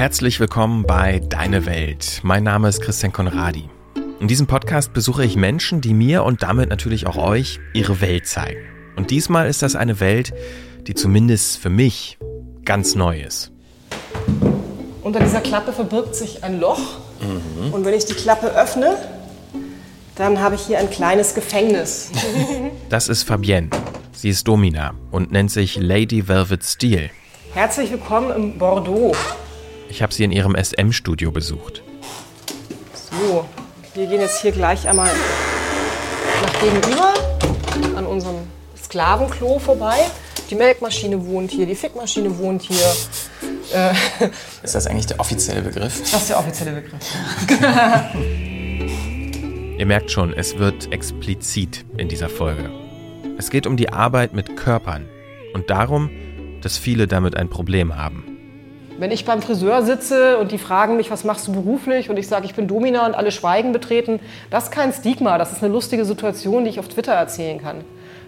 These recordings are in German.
Herzlich willkommen bei Deine Welt. Mein Name ist Christian Konradi. In diesem Podcast besuche ich Menschen, die mir und damit natürlich auch euch ihre Welt zeigen. Und diesmal ist das eine Welt, die zumindest für mich ganz neu ist. Unter dieser Klappe verbirgt sich ein Loch. Mhm. Und wenn ich die Klappe öffne, dann habe ich hier ein kleines Gefängnis. Das ist Fabienne. Sie ist Domina und nennt sich Lady Velvet Steel. Herzlich willkommen im Bordeaux. Ich habe sie in ihrem SM-Studio besucht. So, wir gehen jetzt hier gleich einmal nach gegenüber an unserem Sklavenklo vorbei. Die Melkmaschine wohnt hier, die Fickmaschine wohnt hier. Äh, ist das eigentlich der offizielle Begriff? Das ist der offizielle Begriff. Ihr merkt schon, es wird explizit in dieser Folge. Es geht um die Arbeit mit Körpern und darum, dass viele damit ein Problem haben. Wenn ich beim Friseur sitze und die fragen mich, was machst du beruflich und ich sage, ich bin Domina und alle schweigen betreten, das ist kein Stigma, das ist eine lustige Situation, die ich auf Twitter erzählen kann.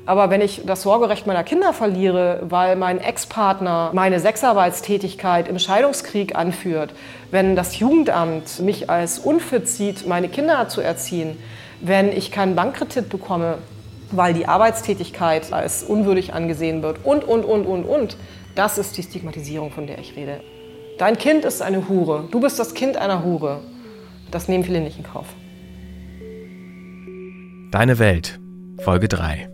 Aber wenn ich das Sorgerecht meiner Kinder verliere, weil mein Ex-Partner meine Sexarbeitstätigkeit im Scheidungskrieg anführt, wenn das Jugendamt mich als unfit sieht, meine Kinder zu erziehen, wenn ich keinen Bankkredit bekomme, weil die Arbeitstätigkeit als unwürdig angesehen wird und, und, und, und, und. Das ist die Stigmatisierung, von der ich rede. Dein Kind ist eine Hure. Du bist das Kind einer Hure. Das nehmen viele nicht in Kauf. Deine Welt, Folge 3.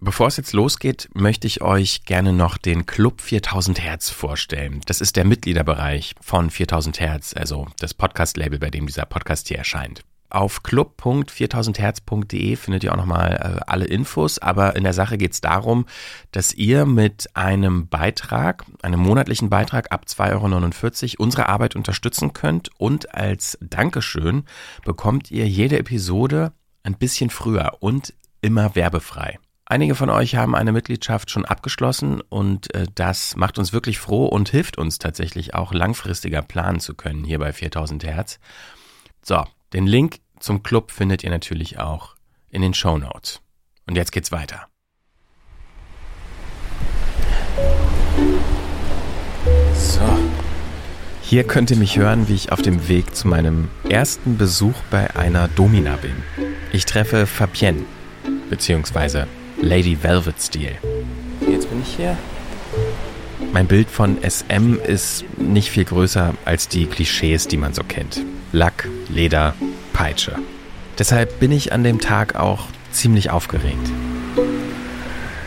Bevor es jetzt losgeht, möchte ich euch gerne noch den Club 4000 Hertz vorstellen. Das ist der Mitgliederbereich von 4000 Hertz, also das Podcast-Label, bei dem dieser Podcast hier erscheint. Auf club.4000herz.de findet ihr auch nochmal äh, alle Infos, aber in der Sache geht es darum, dass ihr mit einem Beitrag, einem monatlichen Beitrag ab 2,49 Euro unsere Arbeit unterstützen könnt und als Dankeschön bekommt ihr jede Episode ein bisschen früher und immer werbefrei. Einige von euch haben eine Mitgliedschaft schon abgeschlossen und äh, das macht uns wirklich froh und hilft uns tatsächlich auch langfristiger planen zu können hier bei 4000 Hertz. So, den Link zum Club findet ihr natürlich auch in den Show Notes. Und jetzt geht's weiter. So. Hier könnt ihr mich hören, wie ich auf dem Weg zu meinem ersten Besuch bei einer Domina bin. Ich treffe Fabienne, beziehungsweise Lady Velvet Steel. Jetzt bin ich hier. Mein Bild von SM ist nicht viel größer als die Klischees, die man so kennt. Lack, Leder, Peitsche. Deshalb bin ich an dem Tag auch ziemlich aufgeregt.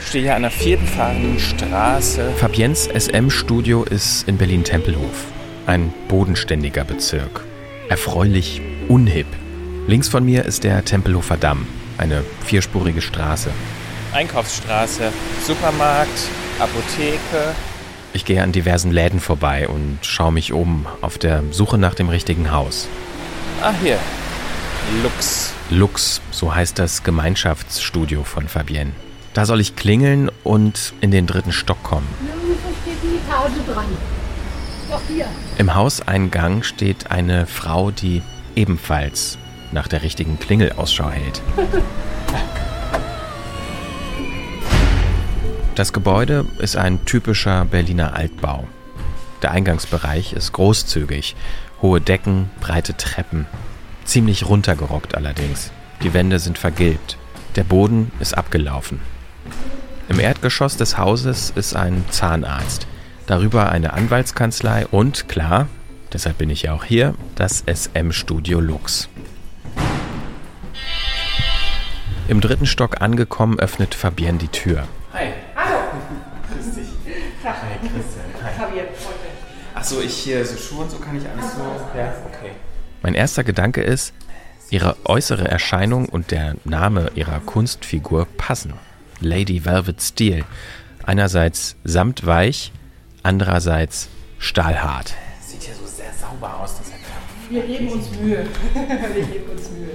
Ich stehe hier an der vierten fahrenden Straße. Fabiens SM-Studio ist in Berlin-Tempelhof. Ein bodenständiger Bezirk. Erfreulich unhip. Links von mir ist der Tempelhofer Damm, eine vierspurige Straße. Einkaufsstraße, Supermarkt, Apotheke. Ich gehe an diversen Läden vorbei und schaue mich um auf der Suche nach dem richtigen Haus. Ah, hier. Lux. Lux, so heißt das Gemeinschaftsstudio von Fabienne. Da soll ich klingeln und in den dritten Stock kommen. Im Hauseingang steht eine Frau, die ebenfalls nach der richtigen Klingel Ausschau hält. Das Gebäude ist ein typischer Berliner Altbau. Der Eingangsbereich ist großzügig, hohe Decken, breite Treppen, Ziemlich runtergerockt allerdings. Die Wände sind vergilbt. Der Boden ist abgelaufen. Im Erdgeschoss des Hauses ist ein Zahnarzt. Darüber eine Anwaltskanzlei und, klar, deshalb bin ich ja auch hier, das SM-Studio Lux. Im dritten Stock angekommen, öffnet Fabienne die Tür. Achso, ich hier so Schuhe und so kann ich alles so. Ja, okay. Mein erster Gedanke ist, ihre äußere Erscheinung und der Name ihrer Kunstfigur passen. Lady Velvet Steel. Einerseits samtweich, andererseits stahlhart. Sieht ja so sehr sauber aus, das Wir geben uns Mühe. Wir geben uns Mühe.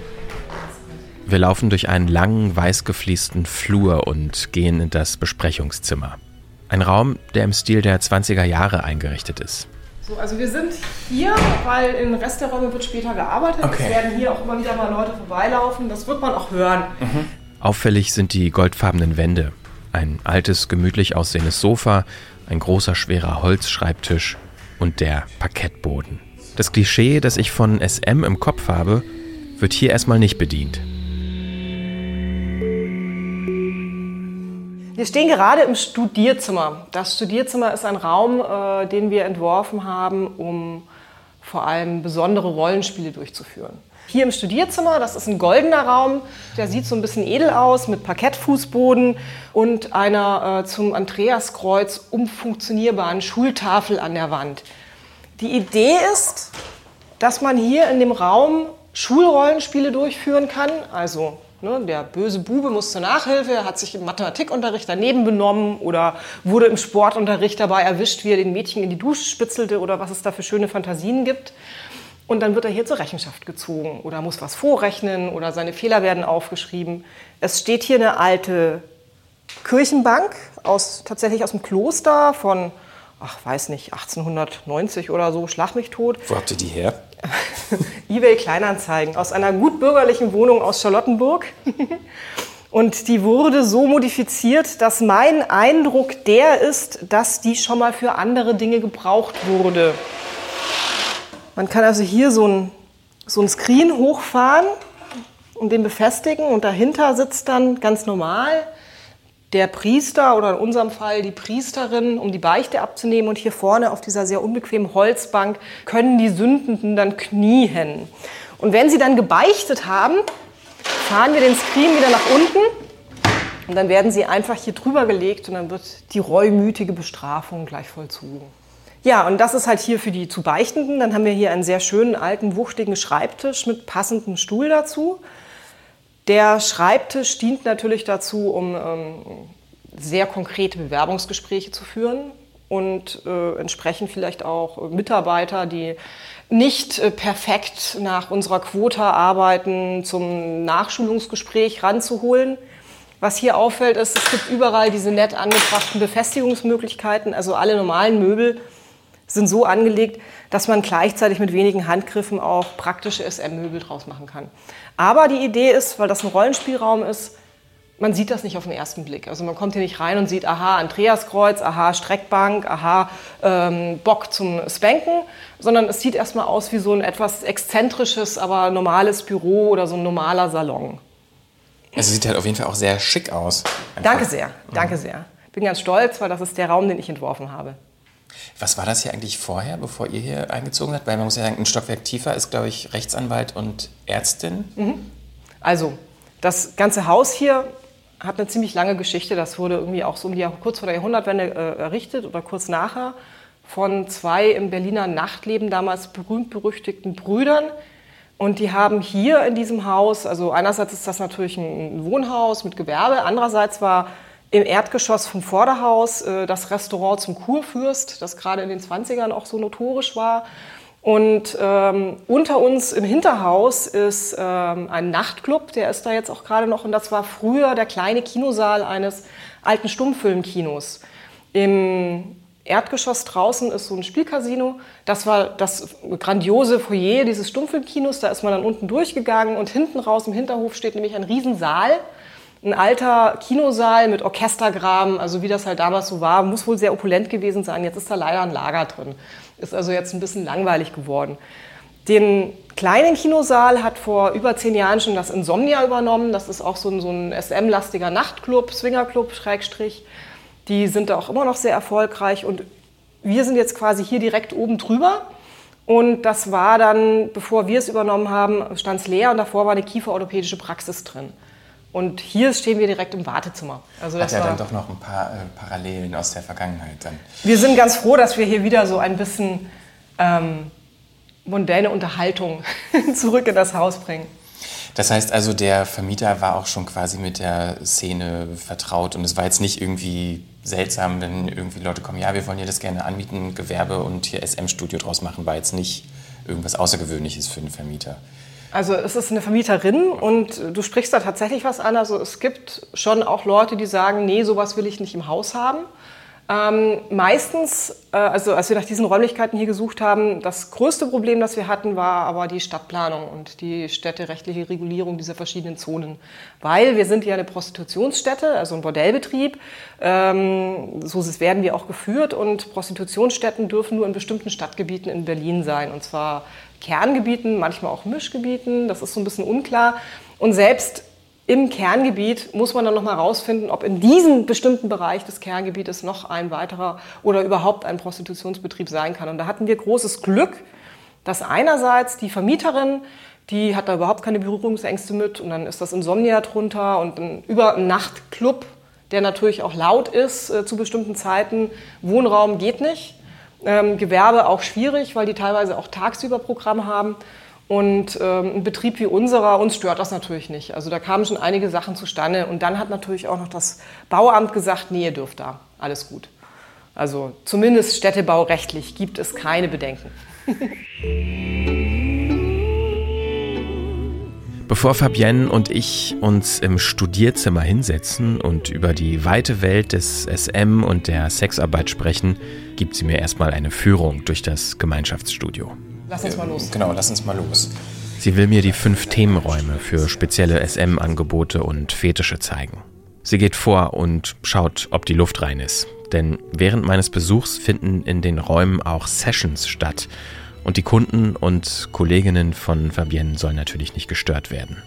Wir laufen durch einen langen, weiß gefliesten Flur und gehen in das Besprechungszimmer. Ein Raum, der im Stil der 20er Jahre eingerichtet ist. So, also wir sind hier, weil in Restaurants wird später gearbeitet. Okay. Es werden hier auch immer wieder mal Leute vorbeilaufen. Das wird man auch hören. Mhm. Auffällig sind die goldfarbenen Wände. Ein altes, gemütlich aussehendes Sofa, ein großer, schwerer Holzschreibtisch und der Parkettboden. Das Klischee, das ich von SM im Kopf habe, wird hier erstmal nicht bedient. Wir stehen gerade im Studierzimmer. Das Studierzimmer ist ein Raum, äh, den wir entworfen haben, um vor allem besondere Rollenspiele durchzuführen. Hier im Studierzimmer, das ist ein goldener Raum, der sieht so ein bisschen edel aus mit Parkettfußboden und einer äh, zum Andreaskreuz umfunktionierbaren Schultafel an der Wand. Die Idee ist, dass man hier in dem Raum Schulrollenspiele durchführen kann, also Ne, der böse Bube muss zur Nachhilfe, hat sich im Mathematikunterricht daneben benommen oder wurde im Sportunterricht dabei erwischt, wie er den Mädchen in die Dusche spitzelte oder was es da für schöne Fantasien gibt. Und dann wird er hier zur Rechenschaft gezogen oder muss was vorrechnen oder seine Fehler werden aufgeschrieben. Es steht hier eine alte Kirchenbank aus, tatsächlich aus dem Kloster von, ach weiß nicht, 1890 oder so, schlag mich tot. Wo habt ihr die her? eBay Kleinanzeigen aus einer gutbürgerlichen Wohnung aus Charlottenburg. Und die wurde so modifiziert, dass mein Eindruck der ist, dass die schon mal für andere Dinge gebraucht wurde. Man kann also hier so ein, so ein Screen hochfahren und den befestigen und dahinter sitzt dann ganz normal der Priester oder in unserem Fall die Priesterin, um die Beichte abzunehmen. Und hier vorne auf dieser sehr unbequemen Holzbank können die Sündenden dann knien. Und wenn sie dann gebeichtet haben, fahren wir den Screen wieder nach unten und dann werden sie einfach hier drüber gelegt und dann wird die reumütige Bestrafung gleich vollzogen. Ja, und das ist halt hier für die zu Beichtenden. Dann haben wir hier einen sehr schönen alten, wuchtigen Schreibtisch mit passendem Stuhl dazu. Der Schreibtisch dient natürlich dazu, um ähm, sehr konkrete Bewerbungsgespräche zu führen und äh, entsprechend vielleicht auch Mitarbeiter, die nicht äh, perfekt nach unserer Quota arbeiten, zum Nachschulungsgespräch ranzuholen. Was hier auffällt, ist, es gibt überall diese nett angebrachten Befestigungsmöglichkeiten, also alle normalen Möbel sind so angelegt, dass man gleichzeitig mit wenigen Handgriffen auch praktische SM-Möbel draus machen kann. Aber die Idee ist, weil das ein Rollenspielraum ist, man sieht das nicht auf den ersten Blick. Also man kommt hier nicht rein und sieht, aha, Andreaskreuz, aha, Streckbank, aha, ähm, Bock zum Spanken, sondern es sieht erstmal aus wie so ein etwas exzentrisches, aber normales Büro oder so ein normaler Salon. Es sieht halt auf jeden Fall auch sehr schick aus. Einfach. Danke sehr, danke sehr. Bin ganz stolz, weil das ist der Raum, den ich entworfen habe. Was war das hier eigentlich vorher, bevor ihr hier eingezogen seid? Weil man muss ja sagen, ein Stockwerk tiefer ist, glaube ich, Rechtsanwalt und Ärztin. Mhm. Also, das ganze Haus hier hat eine ziemlich lange Geschichte. Das wurde irgendwie auch so um die kurz vor der Jahrhundertwende äh, errichtet oder kurz nachher von zwei im Berliner Nachtleben damals berühmt-berüchtigten Brüdern. Und die haben hier in diesem Haus, also einerseits ist das natürlich ein Wohnhaus mit Gewerbe, andererseits war im Erdgeschoss vom Vorderhaus äh, das Restaurant zum Kurfürst, das gerade in den 20ern auch so notorisch war. Und ähm, unter uns im Hinterhaus ist ähm, ein Nachtclub, der ist da jetzt auch gerade noch. Und das war früher der kleine Kinosaal eines alten Stummfilmkinos. Im Erdgeschoss draußen ist so ein Spielcasino. Das war das grandiose Foyer dieses Stummfilmkinos. Da ist man dann unten durchgegangen und hinten raus im Hinterhof steht nämlich ein Riesensaal ein alter Kinosaal mit Orchestergraben, also wie das halt damals so war, muss wohl sehr opulent gewesen sein. Jetzt ist da leider ein Lager drin. Ist also jetzt ein bisschen langweilig geworden. Den kleinen Kinosaal hat vor über zehn Jahren schon das Insomnia übernommen. Das ist auch so ein, so ein SM-lastiger Nachtclub, Swingerclub, Schrägstrich. Die sind da auch immer noch sehr erfolgreich. Und wir sind jetzt quasi hier direkt oben drüber. Und das war dann, bevor wir es übernommen haben, stand es leer und davor war eine kieferorthopädische Praxis drin. Und hier stehen wir direkt im Wartezimmer. Also Hat ja dann doch noch ein paar äh, Parallelen aus der Vergangenheit dann. Wir sind ganz froh, dass wir hier wieder so ein bisschen ähm, mondäne Unterhaltung zurück in das Haus bringen. Das heißt also, der Vermieter war auch schon quasi mit der Szene vertraut und es war jetzt nicht irgendwie seltsam, wenn irgendwie Leute kommen, ja, wir wollen hier das gerne anmieten, Gewerbe und hier SM-Studio draus machen, war jetzt nicht irgendwas Außergewöhnliches für einen Vermieter. Also es ist eine Vermieterin und du sprichst da tatsächlich was an. Also es gibt schon auch Leute, die sagen, nee, sowas will ich nicht im Haus haben. Ähm, meistens, äh, also als wir nach diesen Räumlichkeiten hier gesucht haben, das größte Problem, das wir hatten, war aber die Stadtplanung und die städterechtliche Regulierung dieser verschiedenen Zonen. Weil wir sind ja eine Prostitutionsstätte, also ein Bordellbetrieb. Ähm, so werden wir auch geführt und Prostitutionsstätten dürfen nur in bestimmten Stadtgebieten in Berlin sein. Und zwar Kerngebieten, manchmal auch Mischgebieten. Das ist so ein bisschen unklar. Und selbst im Kerngebiet muss man dann noch mal herausfinden, ob in diesem bestimmten Bereich des Kerngebietes noch ein weiterer oder überhaupt ein Prostitutionsbetrieb sein kann. Und da hatten wir großes Glück, dass einerseits die Vermieterin, die hat da überhaupt keine Berührungsängste mit und dann ist das Insomnia drunter und ein über einen Nachtclub, der natürlich auch laut ist äh, zu bestimmten Zeiten. Wohnraum geht nicht. Ähm, Gewerbe auch schwierig, weil die teilweise auch tagsüber Programm haben. Und ähm, ein Betrieb wie unserer, uns stört das natürlich nicht. Also da kamen schon einige Sachen zustande. Und dann hat natürlich auch noch das Bauamt gesagt, nee, ihr dürft da, alles gut. Also zumindest städtebaurechtlich gibt es keine Bedenken. Bevor Fabienne und ich uns im Studierzimmer hinsetzen und über die weite Welt des SM und der Sexarbeit sprechen, gibt sie mir erstmal eine Führung durch das Gemeinschaftsstudio. Lass uns mal los. Genau, lass uns mal los. Sie will mir die fünf Themenräume für spezielle SM-Angebote und Fetische zeigen. Sie geht vor und schaut, ob die Luft rein ist. Denn während meines Besuchs finden in den Räumen auch Sessions statt. Und die Kunden und Kolleginnen von Fabienne sollen natürlich nicht gestört werden.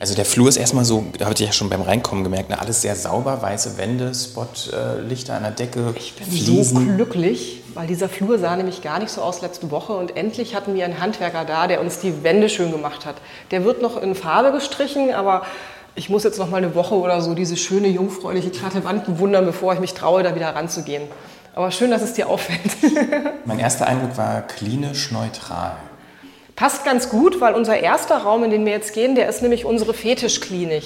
Also der Flur ist erstmal so, da habe ich ja schon beim Reinkommen gemerkt, ne, alles sehr sauber, weiße Wände, Spotlichter äh, an der Decke. Ich bin Fliesen. so glücklich, weil dieser Flur sah nämlich gar nicht so aus letzte Woche und endlich hatten wir einen Handwerker da, der uns die Wände schön gemacht hat. Der wird noch in Farbe gestrichen, aber ich muss jetzt noch mal eine Woche oder so diese schöne, jungfräuliche, glatte Wand bewundern, bevor ich mich traue, da wieder ranzugehen. Aber schön, dass es dir auffällt. mein erster Eindruck war klinisch neutral. Passt ganz gut, weil unser erster Raum, in den wir jetzt gehen, der ist nämlich unsere Fetischklinik.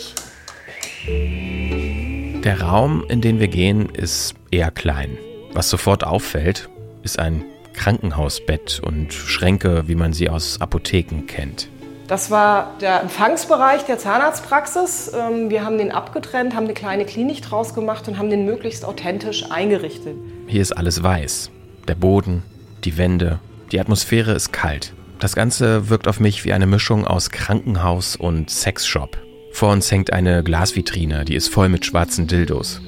Der Raum, in den wir gehen, ist eher klein. Was sofort auffällt, ist ein Krankenhausbett und Schränke, wie man sie aus Apotheken kennt. Das war der Empfangsbereich der Zahnarztpraxis. Ähm, wir haben den abgetrennt, haben eine kleine Klinik draus gemacht und haben den möglichst authentisch eingerichtet. Hier ist alles weiß. Der Boden, die Wände, die Atmosphäre ist kalt. Das Ganze wirkt auf mich wie eine Mischung aus Krankenhaus und Sexshop. Vor uns hängt eine Glasvitrine, die ist voll mit schwarzen Dildos.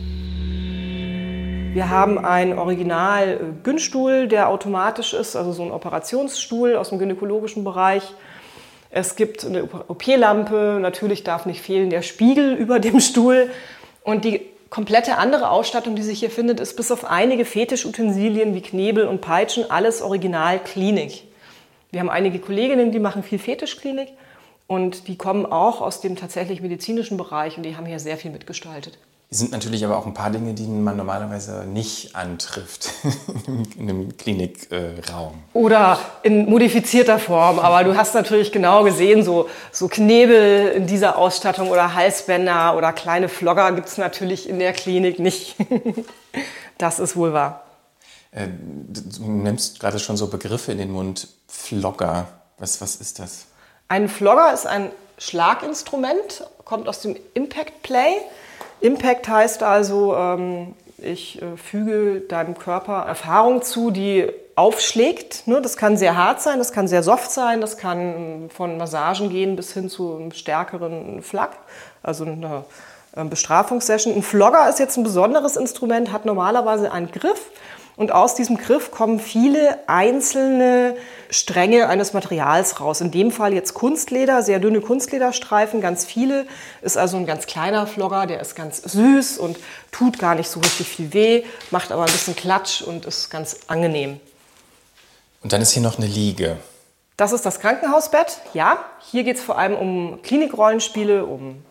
Wir haben einen Original-Günstuhl, der automatisch ist, also so ein Operationsstuhl aus dem gynäkologischen Bereich. Es gibt eine OP-Lampe, natürlich darf nicht fehlen der Spiegel über dem Stuhl. Und die komplette andere Ausstattung, die sich hier findet, ist bis auf einige Fetischutensilien wie Knebel und Peitschen alles Original Klinik. Wir haben einige Kolleginnen, die machen viel Fetischklinik und die kommen auch aus dem tatsächlich medizinischen Bereich und die haben hier sehr viel mitgestaltet. Es sind natürlich aber auch ein paar Dinge, die man normalerweise nicht antrifft in einem Klinikraum. Oder in modifizierter Form. Aber du hast natürlich genau gesehen, so, so Knebel in dieser Ausstattung oder Halsbänder oder kleine Flogger gibt es natürlich in der Klinik nicht. das ist wohl wahr. Äh, du nimmst gerade schon so Begriffe in den Mund. Flogger, was, was ist das? Ein Flogger ist ein Schlaginstrument, kommt aus dem Impact Play. Impact heißt also, ähm, ich äh, füge deinem Körper Erfahrung zu, die aufschlägt. Ne? Das kann sehr hart sein, das kann sehr soft sein, das kann von Massagen gehen bis hin zu einem stärkeren Flak, also eine äh, Bestrafungssession. Ein Flogger ist jetzt ein besonderes Instrument, hat normalerweise einen Griff und aus diesem Griff kommen viele einzelne Stränge eines Materials raus. In dem Fall jetzt Kunstleder, sehr dünne Kunstlederstreifen, ganz viele. Ist also ein ganz kleiner Flogger, der ist ganz süß und tut gar nicht so richtig viel weh, macht aber ein bisschen Klatsch und ist ganz angenehm. Und dann ist hier noch eine Liege. Das ist das Krankenhausbett, ja. Hier geht es vor allem um Klinikrollenspiele, um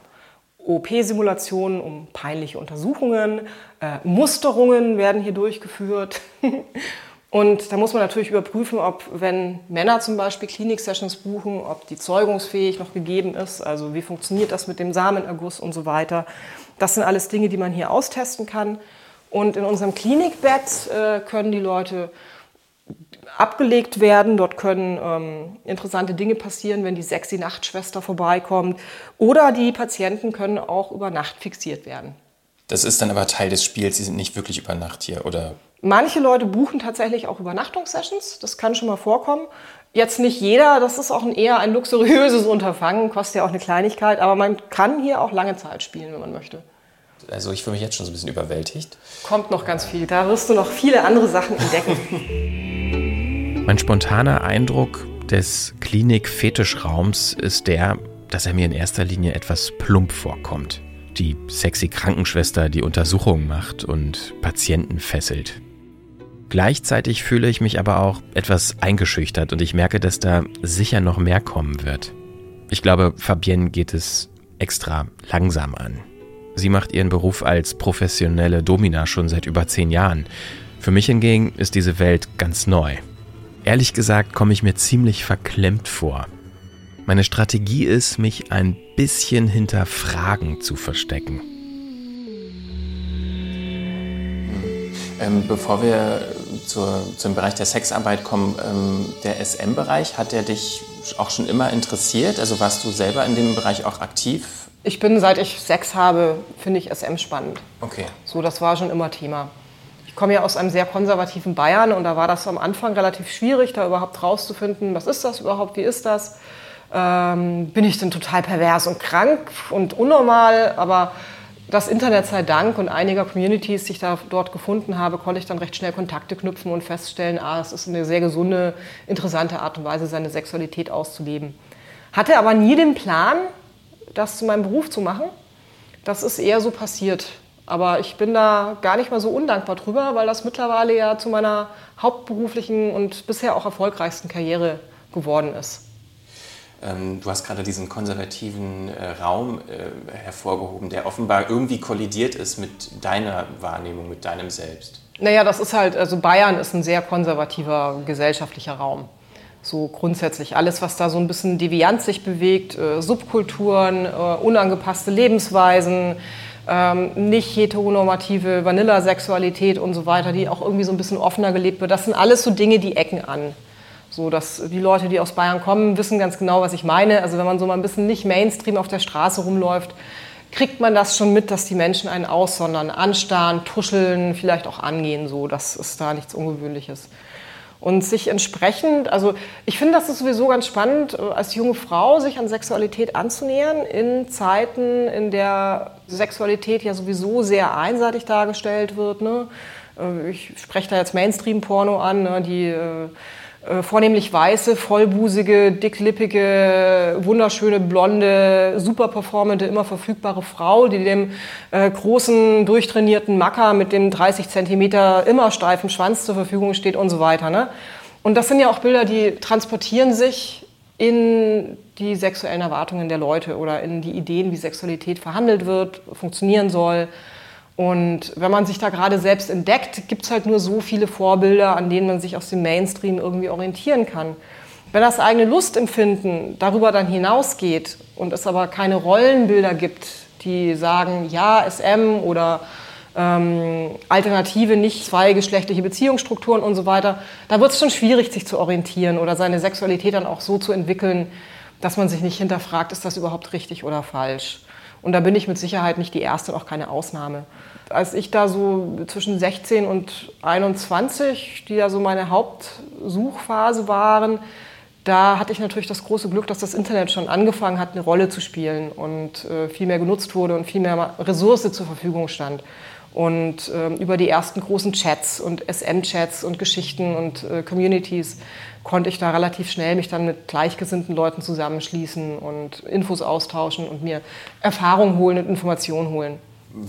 OP-Simulationen, um peinliche Untersuchungen, äh, Musterungen werden hier durchgeführt. Und da muss man natürlich überprüfen, ob, wenn Männer zum Beispiel Klinik-Sessions buchen, ob die zeugungsfähig noch gegeben ist, also wie funktioniert das mit dem Samenerguss und so weiter. Das sind alles Dinge, die man hier austesten kann. Und in unserem Klinikbett äh, können die Leute abgelegt werden. Dort können ähm, interessante Dinge passieren, wenn die sexy Nachtschwester vorbeikommt. Oder die Patienten können auch über Nacht fixiert werden. Das ist dann aber Teil des Spiels, sie sind nicht wirklich über Nacht hier, oder? Manche Leute buchen tatsächlich auch Übernachtungssessions, das kann schon mal vorkommen. Jetzt nicht jeder, das ist auch ein eher ein luxuriöses Unterfangen, kostet ja auch eine Kleinigkeit, aber man kann hier auch lange Zeit spielen, wenn man möchte. Also ich fühle mich jetzt schon so ein bisschen überwältigt. Kommt noch ganz viel, da wirst du noch viele andere Sachen entdecken. mein spontaner Eindruck des Klinik-Fetischraums ist der, dass er mir in erster Linie etwas plump vorkommt. Die sexy Krankenschwester, die Untersuchungen macht und Patienten fesselt. Gleichzeitig fühle ich mich aber auch etwas eingeschüchtert und ich merke, dass da sicher noch mehr kommen wird. Ich glaube, Fabienne geht es extra langsam an. Sie macht ihren Beruf als professionelle Domina schon seit über zehn Jahren. Für mich hingegen ist diese Welt ganz neu. Ehrlich gesagt komme ich mir ziemlich verklemmt vor. Meine Strategie ist, mich ein bisschen hinter Fragen zu verstecken. Ähm, bevor wir zur, zum Bereich der Sexarbeit kommen, ähm, der SM-Bereich, hat der dich auch schon immer interessiert? Also warst du selber in dem Bereich auch aktiv? Ich bin, seit ich Sex habe, finde ich SM spannend. Okay. So, das war schon immer Thema. Ich komme ja aus einem sehr konservativen Bayern und da war das am Anfang relativ schwierig, da überhaupt rauszufinden, was ist das überhaupt, wie ist das? Ähm, bin ich denn total pervers und krank und unnormal? Aber das Internet sei Dank und einiger Communities, die ich da dort gefunden habe, konnte ich dann recht schnell Kontakte knüpfen und feststellen, ah, es ist eine sehr gesunde, interessante Art und Weise, seine Sexualität auszuleben. Hatte aber nie den Plan, das zu meinem Beruf zu machen. Das ist eher so passiert. Aber ich bin da gar nicht mal so undankbar drüber, weil das mittlerweile ja zu meiner hauptberuflichen und bisher auch erfolgreichsten Karriere geworden ist. Ähm, du hast gerade diesen konservativen äh, Raum äh, hervorgehoben, der offenbar irgendwie kollidiert ist mit deiner Wahrnehmung, mit deinem Selbst. Naja, das ist halt, also Bayern ist ein sehr konservativer gesellschaftlicher Raum. So grundsätzlich alles, was da so ein bisschen deviant sich bewegt, äh, Subkulturen, unangepasste Lebensweisen, ähm, nicht heteronormative Vanillasexualität und so weiter, die auch irgendwie so ein bisschen offener gelebt wird. Das sind alles so Dinge, die ecken an. So, dass die Leute, die aus Bayern kommen, wissen ganz genau, was ich meine. Also wenn man so mal ein bisschen nicht Mainstream auf der Straße rumläuft, kriegt man das schon mit, dass die Menschen einen aussondern, anstarren, tuscheln, vielleicht auch angehen. So, das ist da nichts Ungewöhnliches und sich entsprechend, also ich finde, das ist sowieso ganz spannend, äh, als junge Frau sich an Sexualität anzunähern in Zeiten, in der Sexualität ja sowieso sehr einseitig dargestellt wird. Ne? Äh, ich spreche da jetzt Mainstream-Porno an, ne? die äh, vornehmlich weiße, vollbusige, dicklippige, wunderschöne, blonde, super performante, immer verfügbare Frau, die dem äh, großen, durchtrainierten Macker mit dem 30 Zentimeter immer steifen Schwanz zur Verfügung steht und so weiter. Ne? Und das sind ja auch Bilder, die transportieren sich in die sexuellen Erwartungen der Leute oder in die Ideen, wie Sexualität verhandelt wird, funktionieren soll. Und wenn man sich da gerade selbst entdeckt, gibt es halt nur so viele Vorbilder, an denen man sich aus dem Mainstream irgendwie orientieren kann. Wenn das eigene Lustempfinden darüber dann hinausgeht und es aber keine Rollenbilder gibt, die sagen, ja, SM oder ähm, alternative, nicht zweigeschlechtliche Beziehungsstrukturen und so weiter, da wird es schon schwierig, sich zu orientieren oder seine Sexualität dann auch so zu entwickeln, dass man sich nicht hinterfragt, ist das überhaupt richtig oder falsch. Und da bin ich mit Sicherheit nicht die Erste und auch keine Ausnahme. Als ich da so zwischen 16 und 21, die ja so meine Hauptsuchphase waren, da hatte ich natürlich das große Glück, dass das Internet schon angefangen hat, eine Rolle zu spielen und äh, viel mehr genutzt wurde und viel mehr Ressource zur Verfügung stand. Und äh, über die ersten großen Chats und SM-Chats und Geschichten und äh, Communities konnte ich da relativ schnell mich dann mit gleichgesinnten Leuten zusammenschließen und Infos austauschen und mir Erfahrung holen und Informationen holen.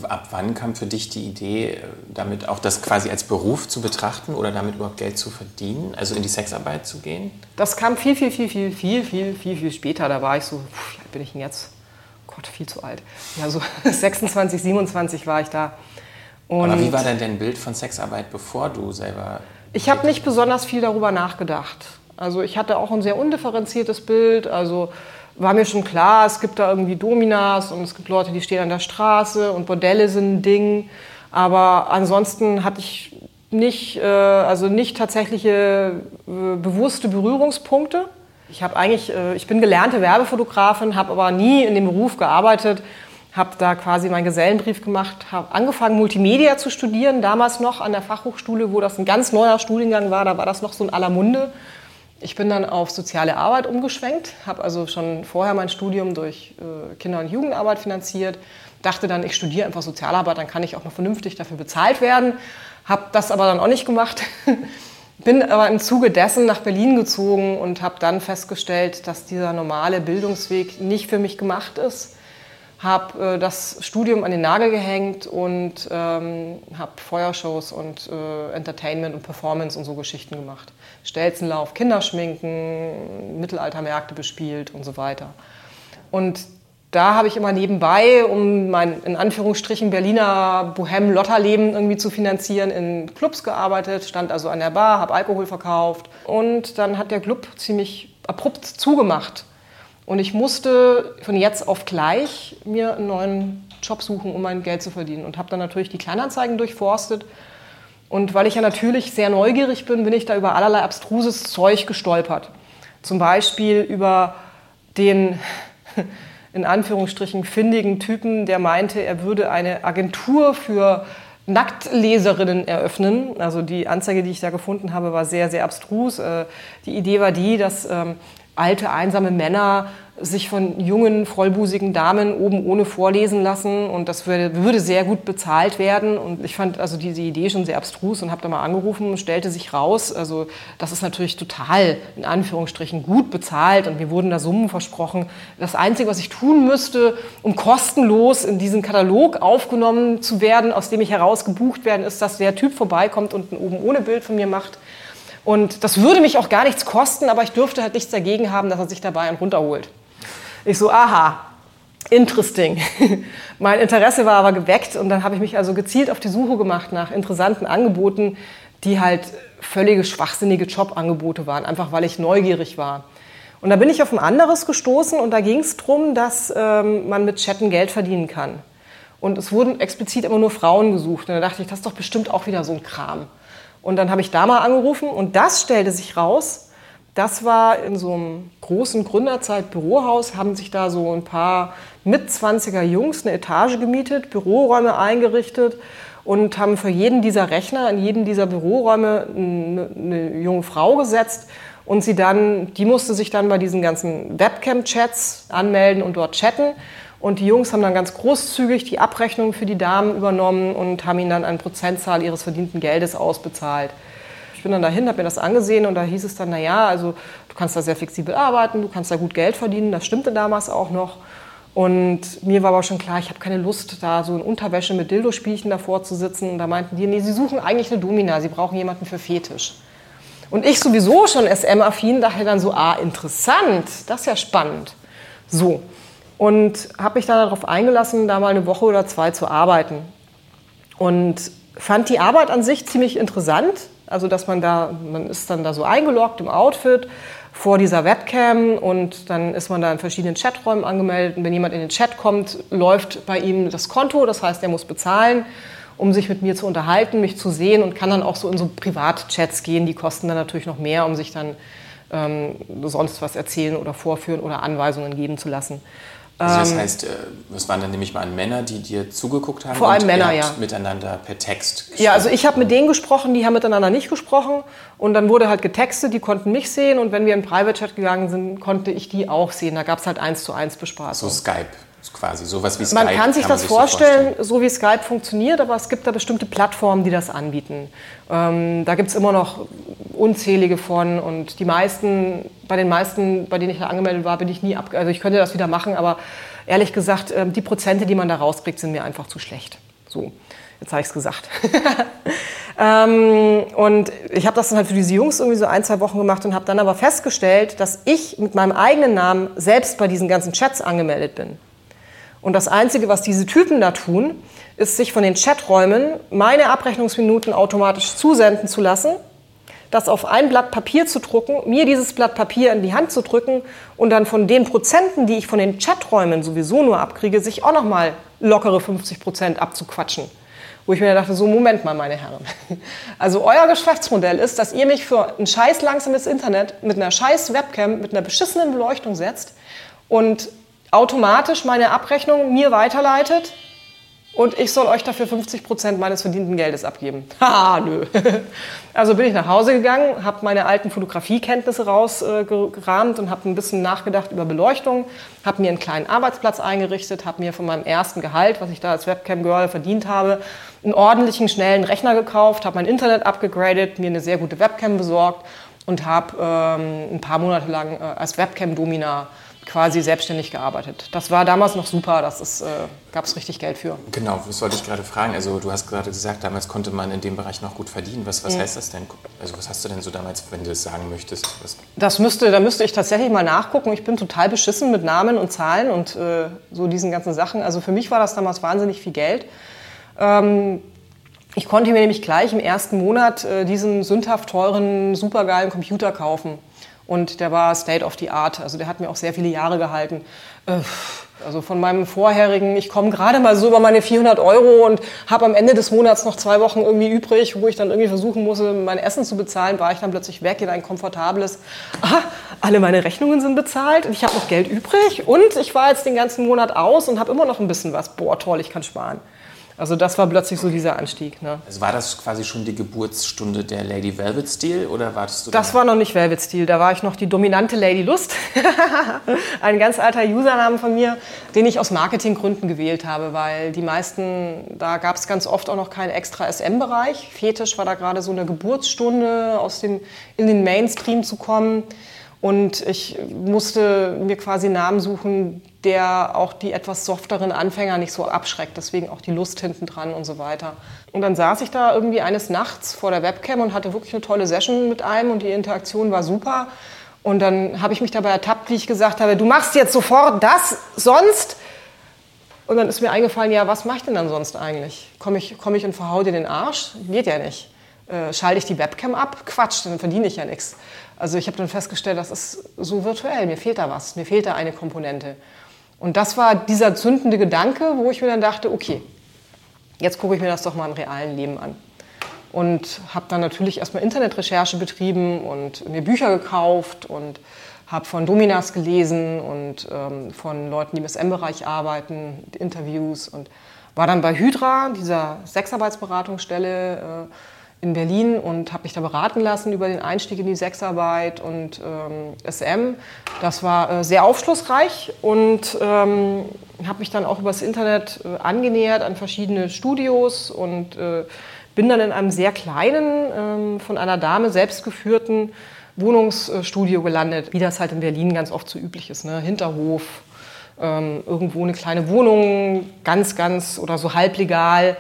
Ab wann kam für dich die Idee, damit auch das quasi als Beruf zu betrachten oder damit überhaupt Geld zu verdienen, also in die Sexarbeit zu gehen? Das kam viel, viel, viel, viel, viel, viel, viel, viel später. Da war ich so, alt bin ich denn jetzt? Gott, viel zu alt. Ja, so 26, 27 war ich da. Und Aber wie war denn dein Bild von Sexarbeit, bevor du selber ich habe nicht besonders viel darüber nachgedacht. Also ich hatte auch ein sehr undifferenziertes Bild. Also war mir schon klar, es gibt da irgendwie Dominas und es gibt Leute, die stehen an der Straße und Bordelle sind ein Ding. Aber ansonsten hatte ich nicht, äh, also nicht tatsächliche äh, bewusste Berührungspunkte. Ich habe eigentlich, äh, ich bin gelernte Werbefotografin, habe aber nie in dem Beruf gearbeitet, habe da quasi meinen Gesellenbrief gemacht, habe angefangen Multimedia zu studieren, damals noch an der Fachhochschule, wo das ein ganz neuer Studiengang war, da war das noch so in aller Munde. Ich bin dann auf soziale Arbeit umgeschwenkt, habe also schon vorher mein Studium durch äh, Kinder- und Jugendarbeit finanziert, dachte dann, ich studiere einfach Sozialarbeit, dann kann ich auch mal vernünftig dafür bezahlt werden, habe das aber dann auch nicht gemacht. Bin aber im Zuge dessen nach Berlin gezogen und habe dann festgestellt, dass dieser normale Bildungsweg nicht für mich gemacht ist habe äh, das Studium an den Nagel gehängt und ähm, habe Feuershows und äh, Entertainment und Performance und so Geschichten gemacht. Stelzenlauf, Kinderschminken, Mittelaltermärkte bespielt und so weiter. Und da habe ich immer nebenbei, um mein in Anführungsstrichen Berliner Bohem-Lotterleben irgendwie zu finanzieren, in Clubs gearbeitet, stand also an der Bar, habe Alkohol verkauft. Und dann hat der Club ziemlich abrupt zugemacht. Und ich musste von jetzt auf gleich mir einen neuen Job suchen, um mein Geld zu verdienen. Und habe dann natürlich die Kleinanzeigen durchforstet. Und weil ich ja natürlich sehr neugierig bin, bin ich da über allerlei abstruses Zeug gestolpert. Zum Beispiel über den in Anführungsstrichen findigen Typen, der meinte, er würde eine Agentur für Nacktleserinnen eröffnen. Also die Anzeige, die ich da gefunden habe, war sehr, sehr abstrus. Äh, die Idee war die, dass ähm, alte, einsame Männer sich von jungen, vollbusigen Damen oben ohne vorlesen lassen. Und das würde, würde sehr gut bezahlt werden. Und ich fand also diese Idee schon sehr abstrus und habe da mal angerufen und stellte sich raus, also das ist natürlich total in Anführungsstrichen gut bezahlt. Und mir wurden da Summen versprochen. Das Einzige, was ich tun müsste, um kostenlos in diesen Katalog aufgenommen zu werden, aus dem ich heraus gebucht werden, ist, dass der Typ vorbeikommt und ein oben ohne Bild von mir macht und das würde mich auch gar nichts kosten, aber ich dürfte halt nichts dagegen haben, dass er sich dabei einen runterholt. Ich so, aha, interesting. mein Interesse war aber geweckt und dann habe ich mich also gezielt auf die Suche gemacht nach interessanten Angeboten, die halt völlige schwachsinnige Jobangebote waren, einfach weil ich neugierig war. Und da bin ich auf ein anderes gestoßen und da ging es darum, dass ähm, man mit Chatten Geld verdienen kann. Und es wurden explizit immer nur Frauen gesucht. Und da dachte ich, das ist doch bestimmt auch wieder so ein Kram. Und dann habe ich da mal angerufen und das stellte sich raus. Das war in so einem großen Gründerzeit-Bürohaus, haben sich da so ein paar Mitzwanziger Jungs eine Etage gemietet, Büroräume eingerichtet und haben für jeden dieser Rechner, in jeden dieser Büroräume eine, eine junge Frau gesetzt und sie dann, die musste sich dann bei diesen ganzen Webcam-Chats anmelden und dort chatten. Und die Jungs haben dann ganz großzügig die Abrechnung für die Damen übernommen und haben ihnen dann eine Prozentzahl ihres verdienten Geldes ausbezahlt. Ich bin dann dahin, habe mir das angesehen und da hieß es dann, naja, also du kannst da sehr flexibel arbeiten, du kannst da gut Geld verdienen. Das stimmte damals auch noch. Und mir war aber schon klar, ich habe keine Lust, da so in Unterwäsche mit Dildo-Spielchen davor zu sitzen. Und da meinten die, nee, sie suchen eigentlich eine Domina, sie brauchen jemanden für Fetisch. Und ich sowieso schon SM-affin, dachte dann so, ah, interessant, das ist ja spannend. So, und habe mich dann darauf eingelassen, da mal eine Woche oder zwei zu arbeiten. Und fand die Arbeit an sich ziemlich interessant. Also, dass man da, man ist dann da so eingeloggt im Outfit vor dieser Webcam und dann ist man da in verschiedenen Chaträumen angemeldet. Und wenn jemand in den Chat kommt, läuft bei ihm das Konto, das heißt, er muss bezahlen, um sich mit mir zu unterhalten, mich zu sehen und kann dann auch so in so Privatchats gehen. Die kosten dann natürlich noch mehr, um sich dann ähm, sonst was erzählen oder vorführen oder Anweisungen geben zu lassen. Also das ähm, heißt, es waren dann nämlich mal Männer, die dir zugeguckt haben? Vor allem Männer, ja. miteinander per Text gesprochen. Ja, also ich habe mit denen gesprochen, die haben miteinander nicht gesprochen. Und dann wurde halt getextet, die konnten mich sehen. Und wenn wir in Private Chat gegangen sind, konnte ich die auch sehen. Da gab es halt eins zu eins Bespaßung. So Skype quasi, sowas wie Skype. Man kann sich kann das sich vorstellen, so, vorstellen, so wie Skype funktioniert, aber es gibt da bestimmte Plattformen, die das anbieten. Ähm, da gibt es immer noch unzählige von und die meisten, bei den meisten, bei denen ich da angemeldet war, bin ich nie ab, also ich könnte das wieder machen, aber ehrlich gesagt, ähm, die Prozente, die man da rauskriegt, sind mir einfach zu schlecht. So, jetzt habe ich es gesagt. ähm, und ich habe das dann halt für diese Jungs irgendwie so ein, zwei Wochen gemacht und habe dann aber festgestellt, dass ich mit meinem eigenen Namen selbst bei diesen ganzen Chats angemeldet bin. Und das Einzige, was diese Typen da tun, ist, sich von den Chaträumen meine Abrechnungsminuten automatisch zusenden zu lassen, das auf ein Blatt Papier zu drucken, mir dieses Blatt Papier in die Hand zu drücken und dann von den Prozenten, die ich von den Chaträumen sowieso nur abkriege, sich auch nochmal lockere 50 Prozent abzuquatschen. Wo ich mir dachte, so Moment mal, meine Herren. Also euer Geschäftsmodell ist, dass ihr mich für ein scheiß langsames Internet mit einer scheiß Webcam, mit einer beschissenen Beleuchtung setzt und automatisch meine Abrechnung mir weiterleitet und ich soll euch dafür 50 Prozent meines verdienten Geldes abgeben. Haha, nö. Also bin ich nach Hause gegangen, habe meine alten Fotografiekenntnisse rausgerahmt äh, und habe ein bisschen nachgedacht über Beleuchtung, habe mir einen kleinen Arbeitsplatz eingerichtet, habe mir von meinem ersten Gehalt, was ich da als Webcam-Girl verdient habe, einen ordentlichen, schnellen Rechner gekauft, habe mein Internet abgegradet, mir eine sehr gute Webcam besorgt und habe ähm, ein paar Monate lang äh, als Webcam-Domina quasi selbstständig gearbeitet. Das war damals noch super, das äh, gab es richtig Geld für. Genau, das wollte ich gerade fragen. Also du hast gerade gesagt, damals konnte man in dem Bereich noch gut verdienen. Was, was mhm. heißt das denn? Also was hast du denn so damals, wenn du das sagen möchtest? Was? Das müsste, da müsste ich tatsächlich mal nachgucken. Ich bin total beschissen mit Namen und Zahlen und äh, so diesen ganzen Sachen. Also für mich war das damals wahnsinnig viel Geld. Ähm, ich konnte mir nämlich gleich im ersten Monat äh, diesen sündhaft teuren, supergeilen Computer kaufen. Und der war State of the Art. Also der hat mir auch sehr viele Jahre gehalten. Äh, also von meinem vorherigen, ich komme gerade mal so über meine 400 Euro und habe am Ende des Monats noch zwei Wochen irgendwie übrig, wo ich dann irgendwie versuchen musste, mein Essen zu bezahlen, war ich dann plötzlich weg in ein komfortables, aha, alle meine Rechnungen sind bezahlt und ich habe noch Geld übrig und ich war jetzt den ganzen Monat aus und habe immer noch ein bisschen was. Boah, toll, ich kann sparen. Also das war plötzlich so dieser Anstieg. Ne? Also war das quasi schon die Geburtsstunde der Lady Velvet Steel oder wartest du? Das war noch nicht Velvet Steel, da war ich noch die dominante Lady Lust. Ein ganz alter Username von mir, den ich aus Marketinggründen gewählt habe, weil die meisten, da gab es ganz oft auch noch keinen extra SM-Bereich. Fetisch war da gerade so eine Geburtsstunde, aus dem, in den Mainstream zu kommen. Und ich musste mir quasi Namen suchen, der auch die etwas softeren Anfänger nicht so abschreckt. Deswegen auch die Lust hinten dran und so weiter. Und dann saß ich da irgendwie eines Nachts vor der Webcam und hatte wirklich eine tolle Session mit einem und die Interaktion war super. Und dann habe ich mich dabei ertappt, wie ich gesagt habe, du machst jetzt sofort das, sonst. Und dann ist mir eingefallen, ja, was mache ich denn dann sonst eigentlich? Komme ich, komm ich und verhau dir den Arsch? Geht ja nicht. Äh, schalte ich die Webcam ab? Quatsch, dann verdiene ich ja nichts. Also ich habe dann festgestellt, das ist so virtuell, mir fehlt da was, mir fehlt da eine Komponente. Und das war dieser zündende Gedanke, wo ich mir dann dachte, okay, jetzt gucke ich mir das doch mal im realen Leben an. Und habe dann natürlich erstmal Internetrecherche betrieben und mir Bücher gekauft und habe von Dominas gelesen und ähm, von Leuten, die im SM-Bereich arbeiten, Interviews und war dann bei Hydra, dieser Sexarbeitsberatungsstelle, äh, in Berlin und habe mich da beraten lassen über den Einstieg in die Sexarbeit und ähm, SM. Das war äh, sehr aufschlussreich und ähm, habe mich dann auch übers Internet äh, angenähert an verschiedene Studios und äh, bin dann in einem sehr kleinen, ähm, von einer Dame selbst geführten Wohnungsstudio gelandet, wie das halt in Berlin ganz oft so üblich ist. Ne? Hinterhof, ähm, irgendwo eine kleine Wohnung, ganz, ganz oder so halblegal.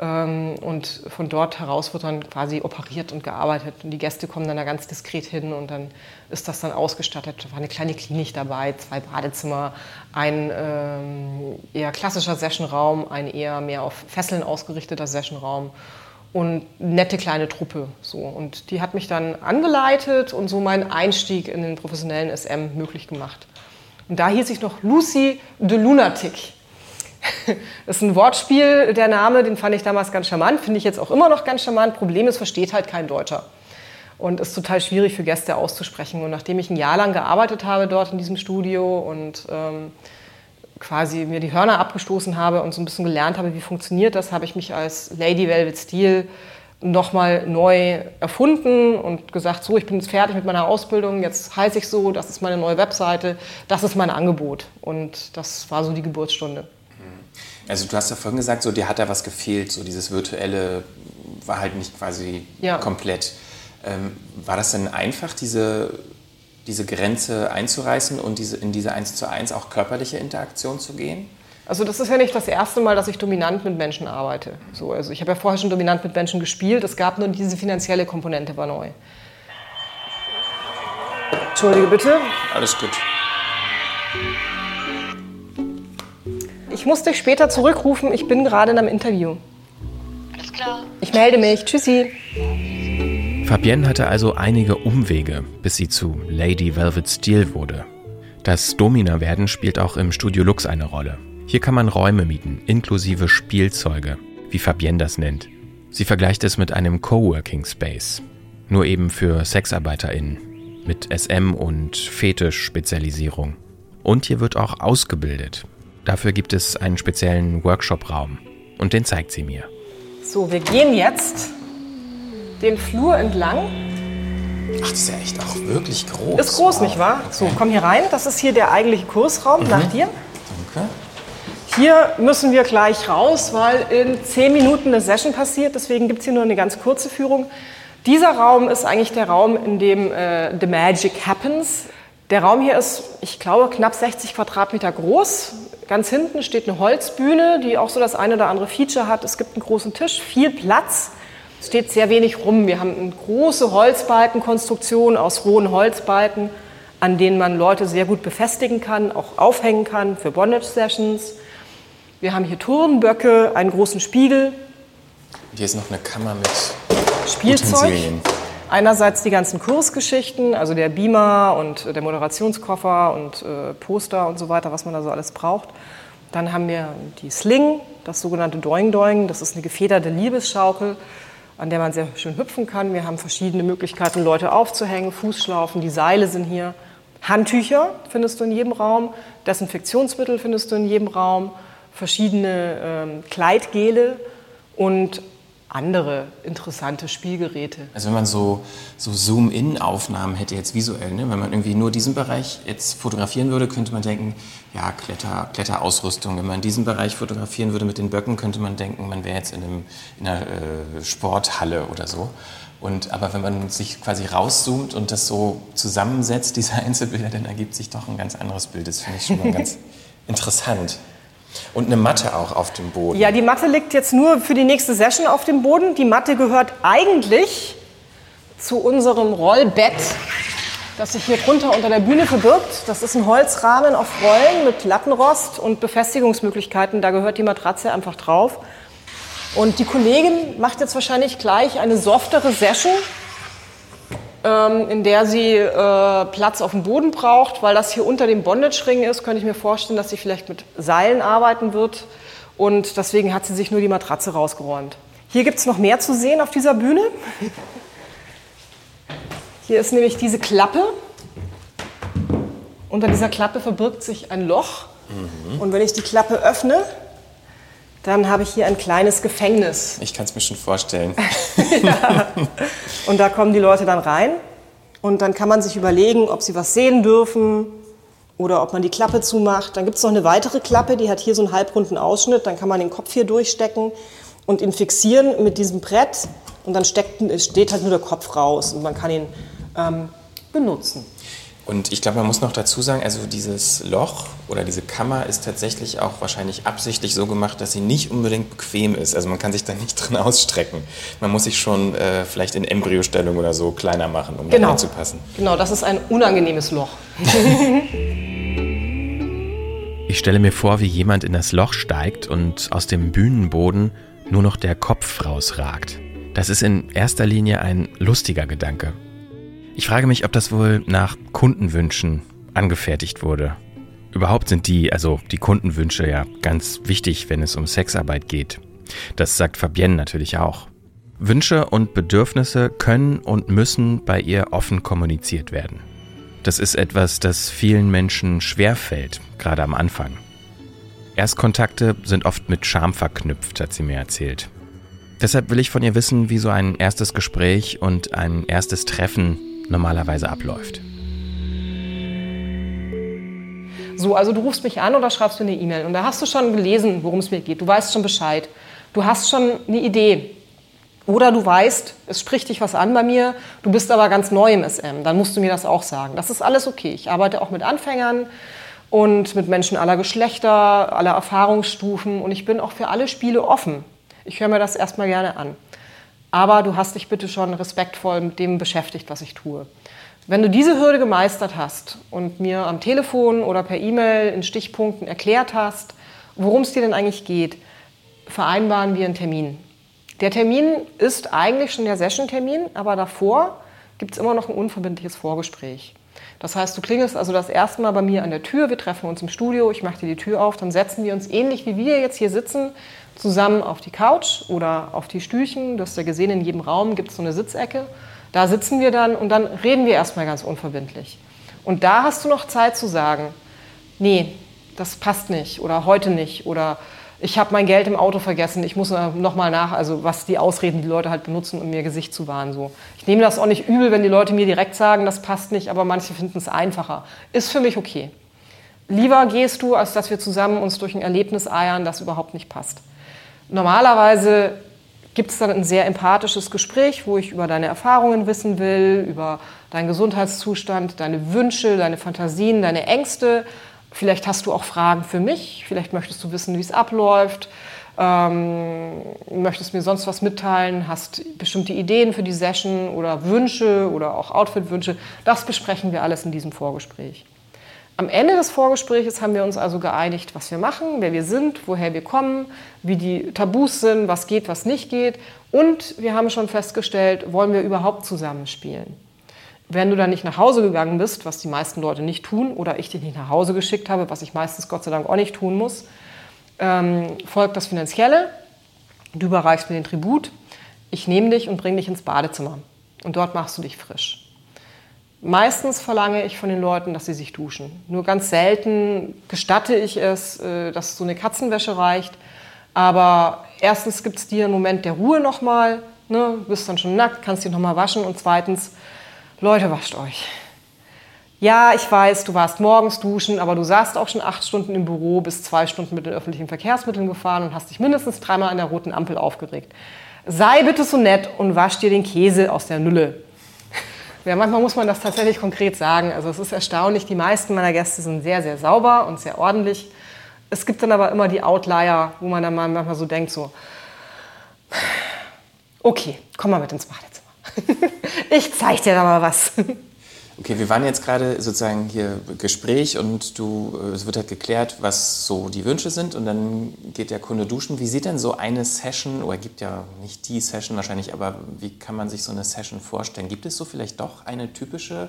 Ähm, und von dort heraus wird dann quasi operiert und gearbeitet. Und die Gäste kommen dann da ganz diskret hin und dann ist das dann ausgestattet. Da war eine kleine Klinik dabei, zwei Badezimmer, ein ähm, eher klassischer Sessionraum, ein eher mehr auf Fesseln ausgerichteter Sessionraum und nette kleine Truppe. So. Und die hat mich dann angeleitet und so meinen Einstieg in den professionellen SM möglich gemacht. Und da hieß ich noch Lucy de Lunatic. Das ist ein Wortspiel, der Name, den fand ich damals ganz charmant, finde ich jetzt auch immer noch ganz charmant. Problem ist, versteht halt kein Deutscher. Und ist total schwierig für Gäste auszusprechen. Und nachdem ich ein Jahr lang gearbeitet habe dort in diesem Studio und ähm, quasi mir die Hörner abgestoßen habe und so ein bisschen gelernt habe, wie funktioniert das, habe ich mich als Lady Velvet Steel nochmal neu erfunden und gesagt, so, ich bin jetzt fertig mit meiner Ausbildung, jetzt heiße ich so, das ist meine neue Webseite, das ist mein Angebot. Und das war so die Geburtsstunde. Also du hast ja vorhin gesagt, so dir hat da was gefehlt, so dieses virtuelle war halt nicht quasi ja. komplett. Ähm, war das denn einfach, diese, diese Grenze einzureißen und diese, in diese 1 zu 1 auch körperliche Interaktion zu gehen? Also das ist ja nicht das erste Mal, dass ich dominant mit Menschen arbeite. So, also ich habe ja vorher schon dominant mit Menschen gespielt, es gab nur diese finanzielle Komponente war neu. Entschuldige bitte. Alles gut. Ich muss dich später zurückrufen. Ich bin gerade in einem Interview. Alles klar. Ich melde mich. Tschüssi. Fabienne hatte also einige Umwege, bis sie zu Lady Velvet Steel wurde. Das Domina-Werden spielt auch im Studio Lux eine Rolle. Hier kann man Räume mieten, inklusive Spielzeuge, wie Fabienne das nennt. Sie vergleicht es mit einem Coworking Space, nur eben für SexarbeiterInnen, mit SM- und Fetisch-Spezialisierung. Und hier wird auch ausgebildet. Dafür gibt es einen speziellen Workshop-Raum. Und den zeigt sie mir. So, wir gehen jetzt den Flur entlang. Ach, das ist ja echt auch wirklich groß. Ist groß, wow. nicht wahr? Okay. So, komm hier rein. Das ist hier der eigentliche Kursraum mhm. nach dir. Danke. Hier müssen wir gleich raus, weil in zehn Minuten eine Session passiert. Deswegen gibt es hier nur eine ganz kurze Führung. Dieser Raum ist eigentlich der Raum, in dem äh, The Magic happens. Der Raum hier ist, ich glaube, knapp 60 Quadratmeter groß. Ganz hinten steht eine Holzbühne, die auch so das eine oder andere Feature hat. Es gibt einen großen Tisch, viel Platz. Es steht sehr wenig rum. Wir haben eine große Holzbalkenkonstruktion aus rohen Holzbalken, an denen man Leute sehr gut befestigen kann, auch aufhängen kann für Bondage-Sessions. Wir haben hier Turnböcke, einen großen Spiegel. Hier ist noch eine Kammer mit Spielzeug. Utensilien. Einerseits die ganzen Kursgeschichten, also der Beamer und der Moderationskoffer und äh, Poster und so weiter, was man da so alles braucht. Dann haben wir die Sling, das sogenannte Doing Doing. Das ist eine gefederte Liebesschaukel, an der man sehr schön hüpfen kann. Wir haben verschiedene Möglichkeiten, Leute aufzuhängen, Fußschlaufen, die Seile sind hier. Handtücher findest du in jedem Raum, Desinfektionsmittel findest du in jedem Raum, verschiedene ähm, Kleidgele und andere interessante Spielgeräte. Also wenn man so, so Zoom-In-Aufnahmen hätte jetzt visuell, ne? wenn man irgendwie nur diesen Bereich jetzt fotografieren würde, könnte man denken, ja, Kletter, Kletterausrüstung. Wenn man diesen Bereich fotografieren würde mit den Böcken, könnte man denken, man wäre jetzt in, einem, in einer äh, Sporthalle oder so. Und, aber wenn man sich quasi rauszoomt und das so zusammensetzt, diese Einzelbilder, dann ergibt sich doch ein ganz anderes Bild. Das finde ich schon mal ganz interessant. Und eine Matte auch auf dem Boden. Ja, die Matte liegt jetzt nur für die nächste Session auf dem Boden. Die Matte gehört eigentlich zu unserem Rollbett, das sich hier drunter unter der Bühne verbirgt. Das ist ein Holzrahmen auf Rollen mit Lattenrost und Befestigungsmöglichkeiten. Da gehört die Matratze einfach drauf. Und die Kollegin macht jetzt wahrscheinlich gleich eine softere Session ähm, in der sie äh, Platz auf dem Boden braucht, weil das hier unter dem Bondage-Ring ist, könnte ich mir vorstellen, dass sie vielleicht mit Seilen arbeiten wird. Und deswegen hat sie sich nur die Matratze rausgeräumt. Hier gibt es noch mehr zu sehen auf dieser Bühne. Hier ist nämlich diese Klappe. Unter dieser Klappe verbirgt sich ein Loch. Mhm. Und wenn ich die Klappe öffne, dann habe ich hier ein kleines Gefängnis. Ich kann es mir schon vorstellen. ja. Und da kommen die Leute dann rein und dann kann man sich überlegen, ob sie was sehen dürfen oder ob man die Klappe zumacht. Dann gibt es noch eine weitere Klappe, die hat hier so einen halbrunden Ausschnitt. Dann kann man den Kopf hier durchstecken und ihn fixieren mit diesem Brett und dann steckt, steht halt nur der Kopf raus und man kann ihn ähm, benutzen. Und ich glaube, man muss noch dazu sagen, also dieses Loch oder diese Kammer ist tatsächlich auch wahrscheinlich absichtlich so gemacht, dass sie nicht unbedingt bequem ist. Also man kann sich da nicht drin ausstrecken. Man muss sich schon äh, vielleicht in Embryostellung oder so kleiner machen, um genau. da reinzupassen. Genau, das ist ein unangenehmes Loch. ich stelle mir vor, wie jemand in das Loch steigt und aus dem Bühnenboden nur noch der Kopf rausragt. Das ist in erster Linie ein lustiger Gedanke. Ich frage mich, ob das wohl nach Kundenwünschen angefertigt wurde. Überhaupt sind die, also die Kundenwünsche ja ganz wichtig, wenn es um Sexarbeit geht. Das sagt Fabienne natürlich auch. Wünsche und Bedürfnisse können und müssen bei ihr offen kommuniziert werden. Das ist etwas, das vielen Menschen schwerfällt, gerade am Anfang. Erstkontakte sind oft mit Scham verknüpft, hat sie mir erzählt. Deshalb will ich von ihr wissen, wie so ein erstes Gespräch und ein erstes Treffen normalerweise abläuft. So, also du rufst mich an oder schreibst mir eine E-Mail und da hast du schon gelesen, worum es mir geht. Du weißt schon Bescheid. Du hast schon eine Idee. Oder du weißt, es spricht dich was an bei mir, du bist aber ganz neu im SM. Dann musst du mir das auch sagen. Das ist alles okay. Ich arbeite auch mit Anfängern und mit Menschen aller Geschlechter, aller Erfahrungsstufen und ich bin auch für alle Spiele offen. Ich höre mir das erstmal gerne an. Aber du hast dich bitte schon respektvoll mit dem beschäftigt, was ich tue. Wenn du diese Hürde gemeistert hast und mir am Telefon oder per E-Mail in Stichpunkten erklärt hast, worum es dir denn eigentlich geht, vereinbaren wir einen Termin. Der Termin ist eigentlich schon der Session-Termin, aber davor gibt es immer noch ein unverbindliches Vorgespräch. Das heißt, du klingelst also das erste Mal bei mir an der Tür, wir treffen uns im Studio, ich mache dir die Tür auf, dann setzen wir uns ähnlich wie wir jetzt hier sitzen zusammen auf die Couch oder auf die Stühlchen. Du hast ja gesehen, in jedem Raum gibt es so eine Sitzecke. Da sitzen wir dann und dann reden wir erstmal ganz unverbindlich. Und da hast du noch Zeit zu sagen, nee, das passt nicht oder heute nicht oder ich habe mein Geld im Auto vergessen, ich muss nochmal nach, also was die Ausreden die Leute halt benutzen, um mir Gesicht zu wahren. So. Ich nehme das auch nicht übel, wenn die Leute mir direkt sagen, das passt nicht, aber manche finden es einfacher. Ist für mich okay. Lieber gehst du, als dass wir zusammen uns durch ein Erlebnis eiern, das überhaupt nicht passt. Normalerweise gibt es dann ein sehr empathisches Gespräch, wo ich über deine Erfahrungen wissen will, über deinen Gesundheitszustand, deine Wünsche, deine Fantasien, deine Ängste. Vielleicht hast du auch Fragen für mich, vielleicht möchtest du wissen, wie es abläuft, ähm, möchtest mir sonst was mitteilen, hast bestimmte Ideen für die Session oder Wünsche oder auch Outfit-Wünsche. Das besprechen wir alles in diesem Vorgespräch. Am Ende des Vorgesprächs haben wir uns also geeinigt, was wir machen, wer wir sind, woher wir kommen, wie die Tabus sind, was geht, was nicht geht. Und wir haben schon festgestellt, wollen wir überhaupt zusammenspielen. Wenn du dann nicht nach Hause gegangen bist, was die meisten Leute nicht tun, oder ich dich nicht nach Hause geschickt habe, was ich meistens Gott sei Dank auch nicht tun muss, ähm, folgt das Finanzielle. Du überreichst mir den Tribut. Ich nehme dich und bringe dich ins Badezimmer. Und dort machst du dich frisch. Meistens verlange ich von den Leuten, dass sie sich duschen. Nur ganz selten gestatte ich es, äh, dass so eine Katzenwäsche reicht. Aber erstens gibt es dir einen Moment der Ruhe nochmal. Ne? Du bist dann schon nackt, kannst dich nochmal waschen. Und zweitens, Leute, wascht euch. Ja, ich weiß, du warst morgens duschen, aber du saßt auch schon acht Stunden im Büro, bist zwei Stunden mit den öffentlichen Verkehrsmitteln gefahren und hast dich mindestens dreimal an der roten Ampel aufgeregt. Sei bitte so nett und wasch dir den Käse aus der Nülle. Ja, manchmal muss man das tatsächlich konkret sagen. Also es ist erstaunlich, die meisten meiner Gäste sind sehr, sehr sauber und sehr ordentlich. Es gibt dann aber immer die Outlier, wo man dann manchmal so denkt, so, okay, komm mal mit ins Badezimmer. ich zeig dir da mal was. Okay, wir waren jetzt gerade sozusagen hier Gespräch und du, äh, es wird halt geklärt, was so die Wünsche sind und dann geht der Kunde duschen. Wie sieht denn so eine Session, oder gibt ja nicht die Session wahrscheinlich, aber wie kann man sich so eine Session vorstellen? Gibt es so vielleicht doch eine typische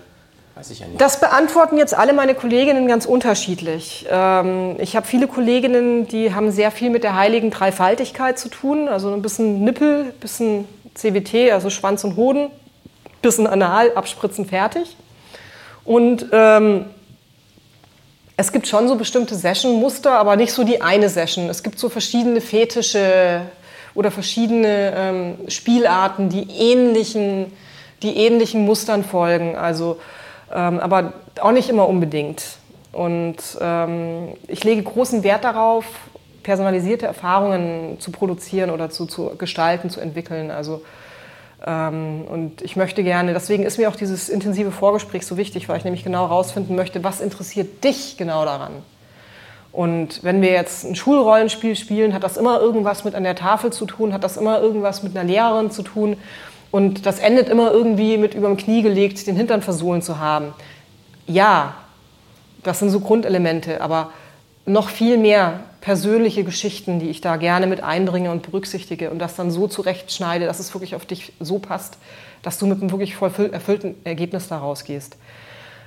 Weiß ich ja nicht. Das beantworten jetzt alle meine Kolleginnen ganz unterschiedlich. Ähm, ich habe viele Kolleginnen, die haben sehr viel mit der heiligen Dreifaltigkeit zu tun. Also ein bisschen Nippel, ein bisschen CWT, also Schwanz und Hoden, bisschen Anal, abspritzen, fertig. Und ähm, es gibt schon so bestimmte Session-Muster, aber nicht so die eine Session. Es gibt so verschiedene Fetische oder verschiedene ähm, Spielarten, die ähnlichen, die ähnlichen Mustern folgen. Also, ähm, aber auch nicht immer unbedingt. Und ähm, ich lege großen Wert darauf, personalisierte Erfahrungen zu produzieren oder zu, zu gestalten, zu entwickeln. Also und ich möchte gerne, deswegen ist mir auch dieses intensive Vorgespräch so wichtig, weil ich nämlich genau herausfinden möchte, was interessiert dich genau daran. Und wenn wir jetzt ein Schulrollenspiel spielen, hat das immer irgendwas mit an der Tafel zu tun, hat das immer irgendwas mit einer Lehrerin zu tun. Und das endet immer irgendwie mit über dem Knie gelegt, den Hintern versohlen zu haben. Ja, das sind so Grundelemente, aber noch viel mehr persönliche Geschichten, die ich da gerne mit einbringe und berücksichtige und das dann so zurechtschneide, dass es wirklich auf dich so passt, dass du mit einem wirklich voll erfüllten Ergebnis da rausgehst.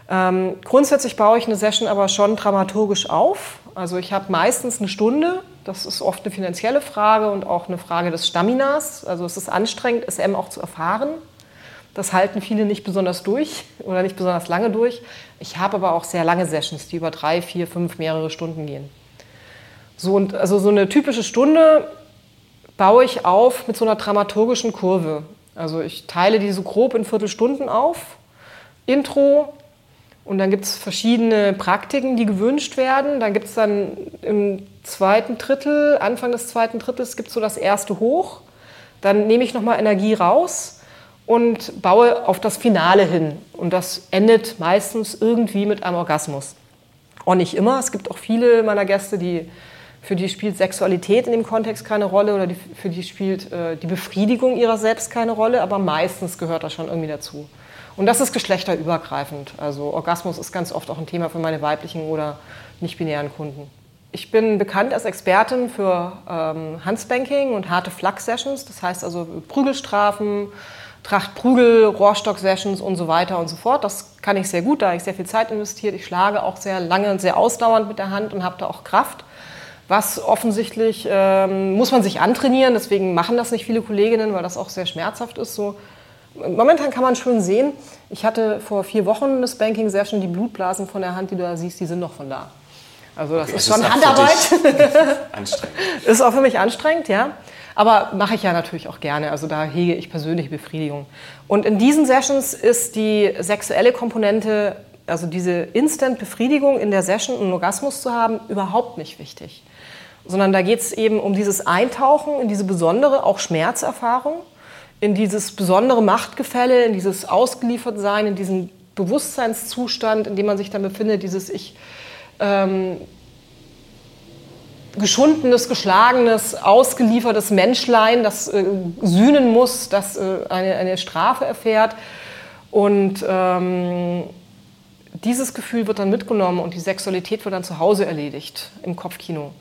Ähm, grundsätzlich baue ich eine Session aber schon dramaturgisch auf. Also ich habe meistens eine Stunde. Das ist oft eine finanzielle Frage und auch eine Frage des Staminas. Also es ist anstrengend, SM auch zu erfahren. Das halten viele nicht besonders durch oder nicht besonders lange durch. Ich habe aber auch sehr lange Sessions, die über drei, vier, fünf, mehrere Stunden gehen. So, und also so eine typische Stunde baue ich auf mit so einer dramaturgischen Kurve. Also ich teile die so grob in Viertelstunden auf. Intro, und dann gibt es verschiedene Praktiken, die gewünscht werden. Dann gibt es dann im zweiten Drittel, Anfang des zweiten Drittels, gibt es so das erste Hoch. Dann nehme ich nochmal Energie raus und baue auf das Finale hin. Und das endet meistens irgendwie mit einem Orgasmus. Auch nicht immer. Es gibt auch viele meiner Gäste, die, für die spielt Sexualität in dem Kontext keine Rolle oder die, für die spielt äh, die Befriedigung ihrer selbst keine Rolle, aber meistens gehört das schon irgendwie dazu. Und das ist geschlechterübergreifend. Also Orgasmus ist ganz oft auch ein Thema für meine weiblichen oder nicht-binären Kunden. Ich bin bekannt als Expertin für ähm, Handspanking und harte Flak-Sessions, das heißt also Prügelstrafen, Tracht Prügel, Rohrstock-Sessions und so weiter und so fort. Das kann ich sehr gut, da habe ich sehr viel Zeit investiert. Ich schlage auch sehr lange und sehr ausdauernd mit der Hand und habe da auch Kraft. Was offensichtlich ähm, muss man sich antrainieren, deswegen machen das nicht viele Kolleginnen, weil das auch sehr schmerzhaft ist. So. Momentan kann man schön sehen, ich hatte vor vier Wochen eine Spanking-Session, die Blutblasen von der Hand, die du da siehst, die sind noch von da. Also das okay, ist schon ist Handarbeit. anstrengend. ist auch für mich anstrengend, ja. Aber mache ich ja natürlich auch gerne. Also da hege ich persönliche Befriedigung. Und in diesen Sessions ist die sexuelle Komponente, also diese Instant-Befriedigung in der Session, einen Orgasmus zu haben, überhaupt nicht wichtig. Sondern da geht es eben um dieses Eintauchen in diese besondere, auch Schmerzerfahrung, in dieses besondere Machtgefälle, in dieses Ausgeliefertsein, in diesen Bewusstseinszustand, in dem man sich dann befindet, dieses Ich ähm, geschundenes, geschlagenes, ausgeliefertes Menschlein, das äh, sühnen muss, das äh, eine, eine Strafe erfährt. Und ähm, dieses Gefühl wird dann mitgenommen und die Sexualität wird dann zu Hause erledigt im Kopfkino.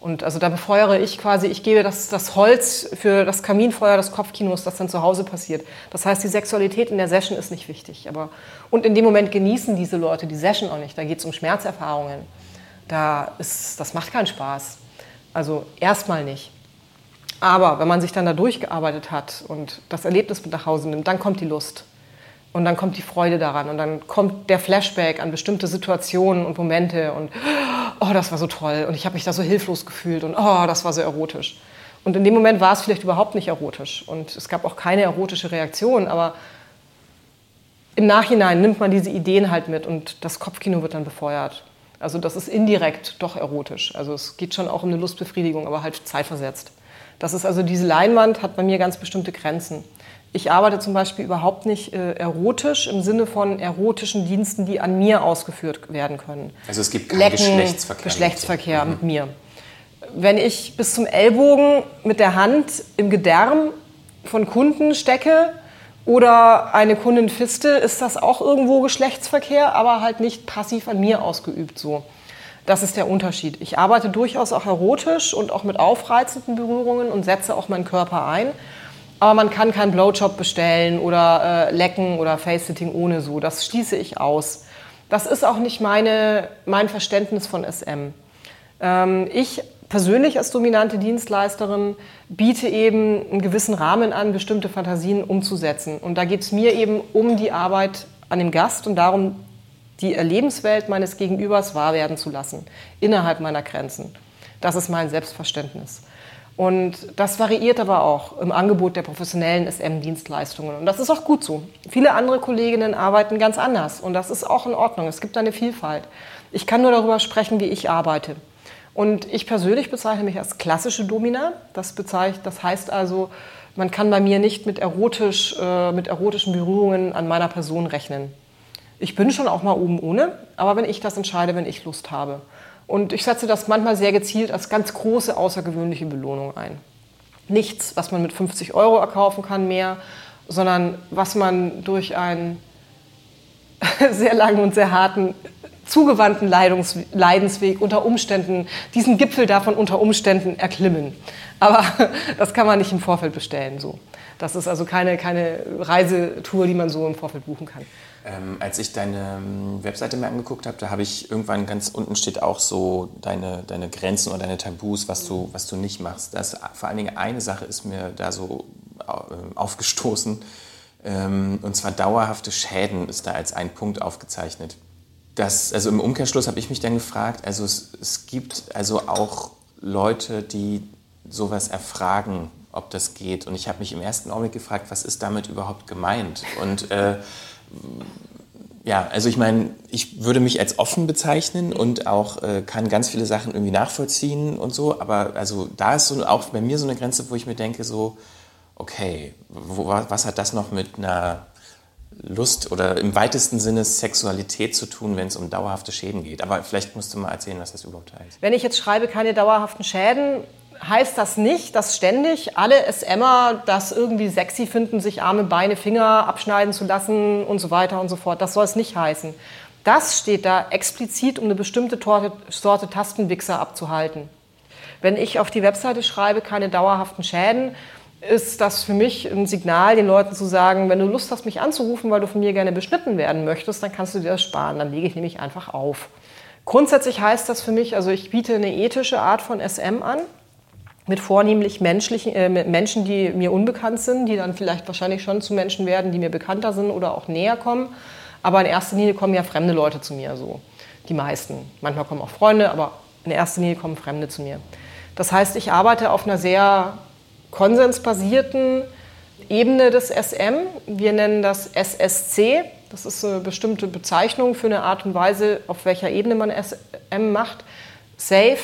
Und also da befeuere ich quasi, ich gebe das, das Holz für das Kaminfeuer des Kopfkinos, das dann zu Hause passiert. Das heißt, die Sexualität in der Session ist nicht wichtig. Aber, und in dem Moment genießen diese Leute die Session auch nicht. Da geht es um Schmerzerfahrungen. Da ist, das macht keinen Spaß. Also erstmal nicht. Aber wenn man sich dann da durchgearbeitet hat und das Erlebnis mit nach Hause nimmt, dann kommt die Lust. Und dann kommt die Freude daran und dann kommt der Flashback an bestimmte Situationen und Momente und oh, das war so toll und ich habe mich da so hilflos gefühlt und oh, das war so erotisch. Und in dem Moment war es vielleicht überhaupt nicht erotisch und es gab auch keine erotische Reaktion, aber im Nachhinein nimmt man diese Ideen halt mit und das Kopfkino wird dann befeuert. Also das ist indirekt doch erotisch. Also es geht schon auch um eine Lustbefriedigung, aber halt zeitversetzt. Das ist also diese Leinwand hat bei mir ganz bestimmte Grenzen. Ich arbeite zum Beispiel überhaupt nicht äh, erotisch im Sinne von erotischen Diensten, die an mir ausgeführt werden können. Also es gibt keinen Lecken, Geschlechtsverkehr. Geschlechtsverkehr mit, mit mir. Wenn ich bis zum Ellbogen mit der Hand im Gedärm von Kunden stecke oder eine Kundin fiste, ist das auch irgendwo Geschlechtsverkehr, aber halt nicht passiv an mir ausgeübt so. Das ist der Unterschied. Ich arbeite durchaus auch erotisch und auch mit aufreizenden Berührungen und setze auch meinen Körper ein. Aber man kann keinen Blowjob bestellen oder äh, lecken oder Face-Sitting ohne so. Das schließe ich aus. Das ist auch nicht meine, mein Verständnis von SM. Ähm, ich persönlich als dominante Dienstleisterin biete eben einen gewissen Rahmen an, bestimmte Fantasien umzusetzen. Und da geht es mir eben um die Arbeit an dem Gast und darum, die Erlebenswelt meines Gegenübers wahr werden zu lassen, innerhalb meiner Grenzen. Das ist mein Selbstverständnis. Und das variiert aber auch im Angebot der professionellen SM-Dienstleistungen. Und das ist auch gut so. Viele andere Kolleginnen arbeiten ganz anders und das ist auch in Ordnung. Es gibt eine Vielfalt. Ich kann nur darüber sprechen, wie ich arbeite. Und ich persönlich bezeichne mich als klassische Domina. Das, bezeichnet, das heißt also, man kann bei mir nicht mit, erotisch, äh, mit erotischen Berührungen an meiner Person rechnen. Ich bin schon auch mal oben ohne, aber wenn ich das entscheide, wenn ich Lust habe. Und ich setze das manchmal sehr gezielt als ganz große, außergewöhnliche Belohnung ein. Nichts, was man mit 50 Euro erkaufen kann mehr, sondern was man durch einen sehr langen und sehr harten, zugewandten Leidungs Leidensweg unter Umständen, diesen Gipfel davon unter Umständen erklimmen. Aber das kann man nicht im Vorfeld bestellen. So. Das ist also keine, keine Reisetour, die man so im Vorfeld buchen kann. Ähm, als ich deine ähm, Webseite mir angeguckt habe, da habe ich irgendwann ganz unten steht auch so deine, deine Grenzen oder deine Tabus, was du, was du nicht machst. Das, vor allen Dingen eine Sache ist mir da so äh, aufgestoßen. Ähm, und zwar dauerhafte Schäden ist da als ein Punkt aufgezeichnet. Das, also im Umkehrschluss habe ich mich dann gefragt, also es, es gibt also auch Leute, die sowas erfragen, ob das geht. Und ich habe mich im ersten Augenblick gefragt, was ist damit überhaupt gemeint? Und äh, ja, also ich meine, ich würde mich als offen bezeichnen und auch äh, kann ganz viele Sachen irgendwie nachvollziehen und so, aber also da ist so auch bei mir so eine Grenze, wo ich mir denke so, okay, wo, was hat das noch mit einer Lust oder im weitesten Sinne Sexualität zu tun, wenn es um dauerhafte Schäden geht. Aber vielleicht musst du mal erzählen, was das überhaupt heißt. Wenn ich jetzt schreibe, keine dauerhaften Schäden, heißt das nicht, dass ständig alle SMer das irgendwie sexy finden, sich Arme, Beine, Finger abschneiden zu lassen und so weiter und so fort. Das soll es nicht heißen. Das steht da explizit, um eine bestimmte Torte, Sorte Tastenwichser abzuhalten. Wenn ich auf die Webseite schreibe, keine dauerhaften Schäden, ist das für mich ein Signal, den Leuten zu sagen, wenn du Lust hast, mich anzurufen, weil du von mir gerne beschnitten werden möchtest, dann kannst du dir das sparen. Dann lege ich nämlich einfach auf. Grundsätzlich heißt das für mich, also ich biete eine ethische Art von SM an mit vornehmlich menschlichen, äh, mit Menschen, die mir unbekannt sind, die dann vielleicht wahrscheinlich schon zu Menschen werden, die mir bekannter sind oder auch näher kommen. Aber in erster Linie kommen ja fremde Leute zu mir so, Die meisten. Manchmal kommen auch Freunde, aber in erster Linie kommen Fremde zu mir. Das heißt, ich arbeite auf einer sehr konsensbasierten Ebene des SM. Wir nennen das SSC. Das ist eine bestimmte Bezeichnung für eine Art und Weise, auf welcher Ebene man SM macht. Safe,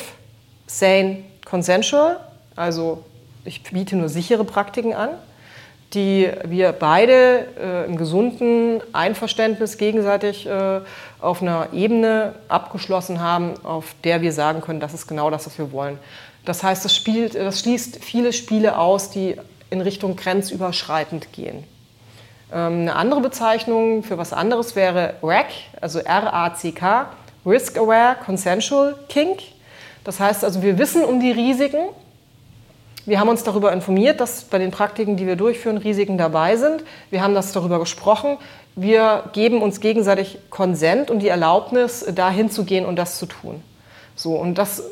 sane, consensual. Also ich biete nur sichere Praktiken an, die wir beide äh, im gesunden Einverständnis gegenseitig äh, auf einer Ebene abgeschlossen haben, auf der wir sagen können, das ist genau das, was wir wollen. Das heißt, das, spielt, das schließt viele Spiele aus, die in Richtung grenzüberschreitend gehen. Ähm, eine andere Bezeichnung für was anderes wäre RAC, also R-A-C-K, Risk Aware Consensual Kink. Das heißt also, wir wissen um die Risiken. Wir haben uns darüber informiert, dass bei den Praktiken, die wir durchführen, Risiken dabei sind. Wir haben das darüber gesprochen. Wir geben uns gegenseitig Konsent und die Erlaubnis, dahin zu gehen und das zu tun. So, und das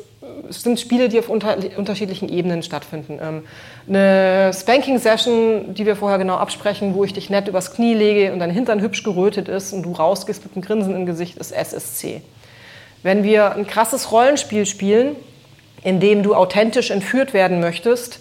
sind Spiele, die auf unter, unterschiedlichen Ebenen stattfinden. Ähm, eine Spanking-Session, die wir vorher genau absprechen, wo ich dich nett übers Knie lege und dein Hintern hübsch gerötet ist und du rausgehst mit einem Grinsen im Gesicht, ist SSC. Wenn wir ein krasses Rollenspiel spielen, in dem du authentisch entführt werden möchtest,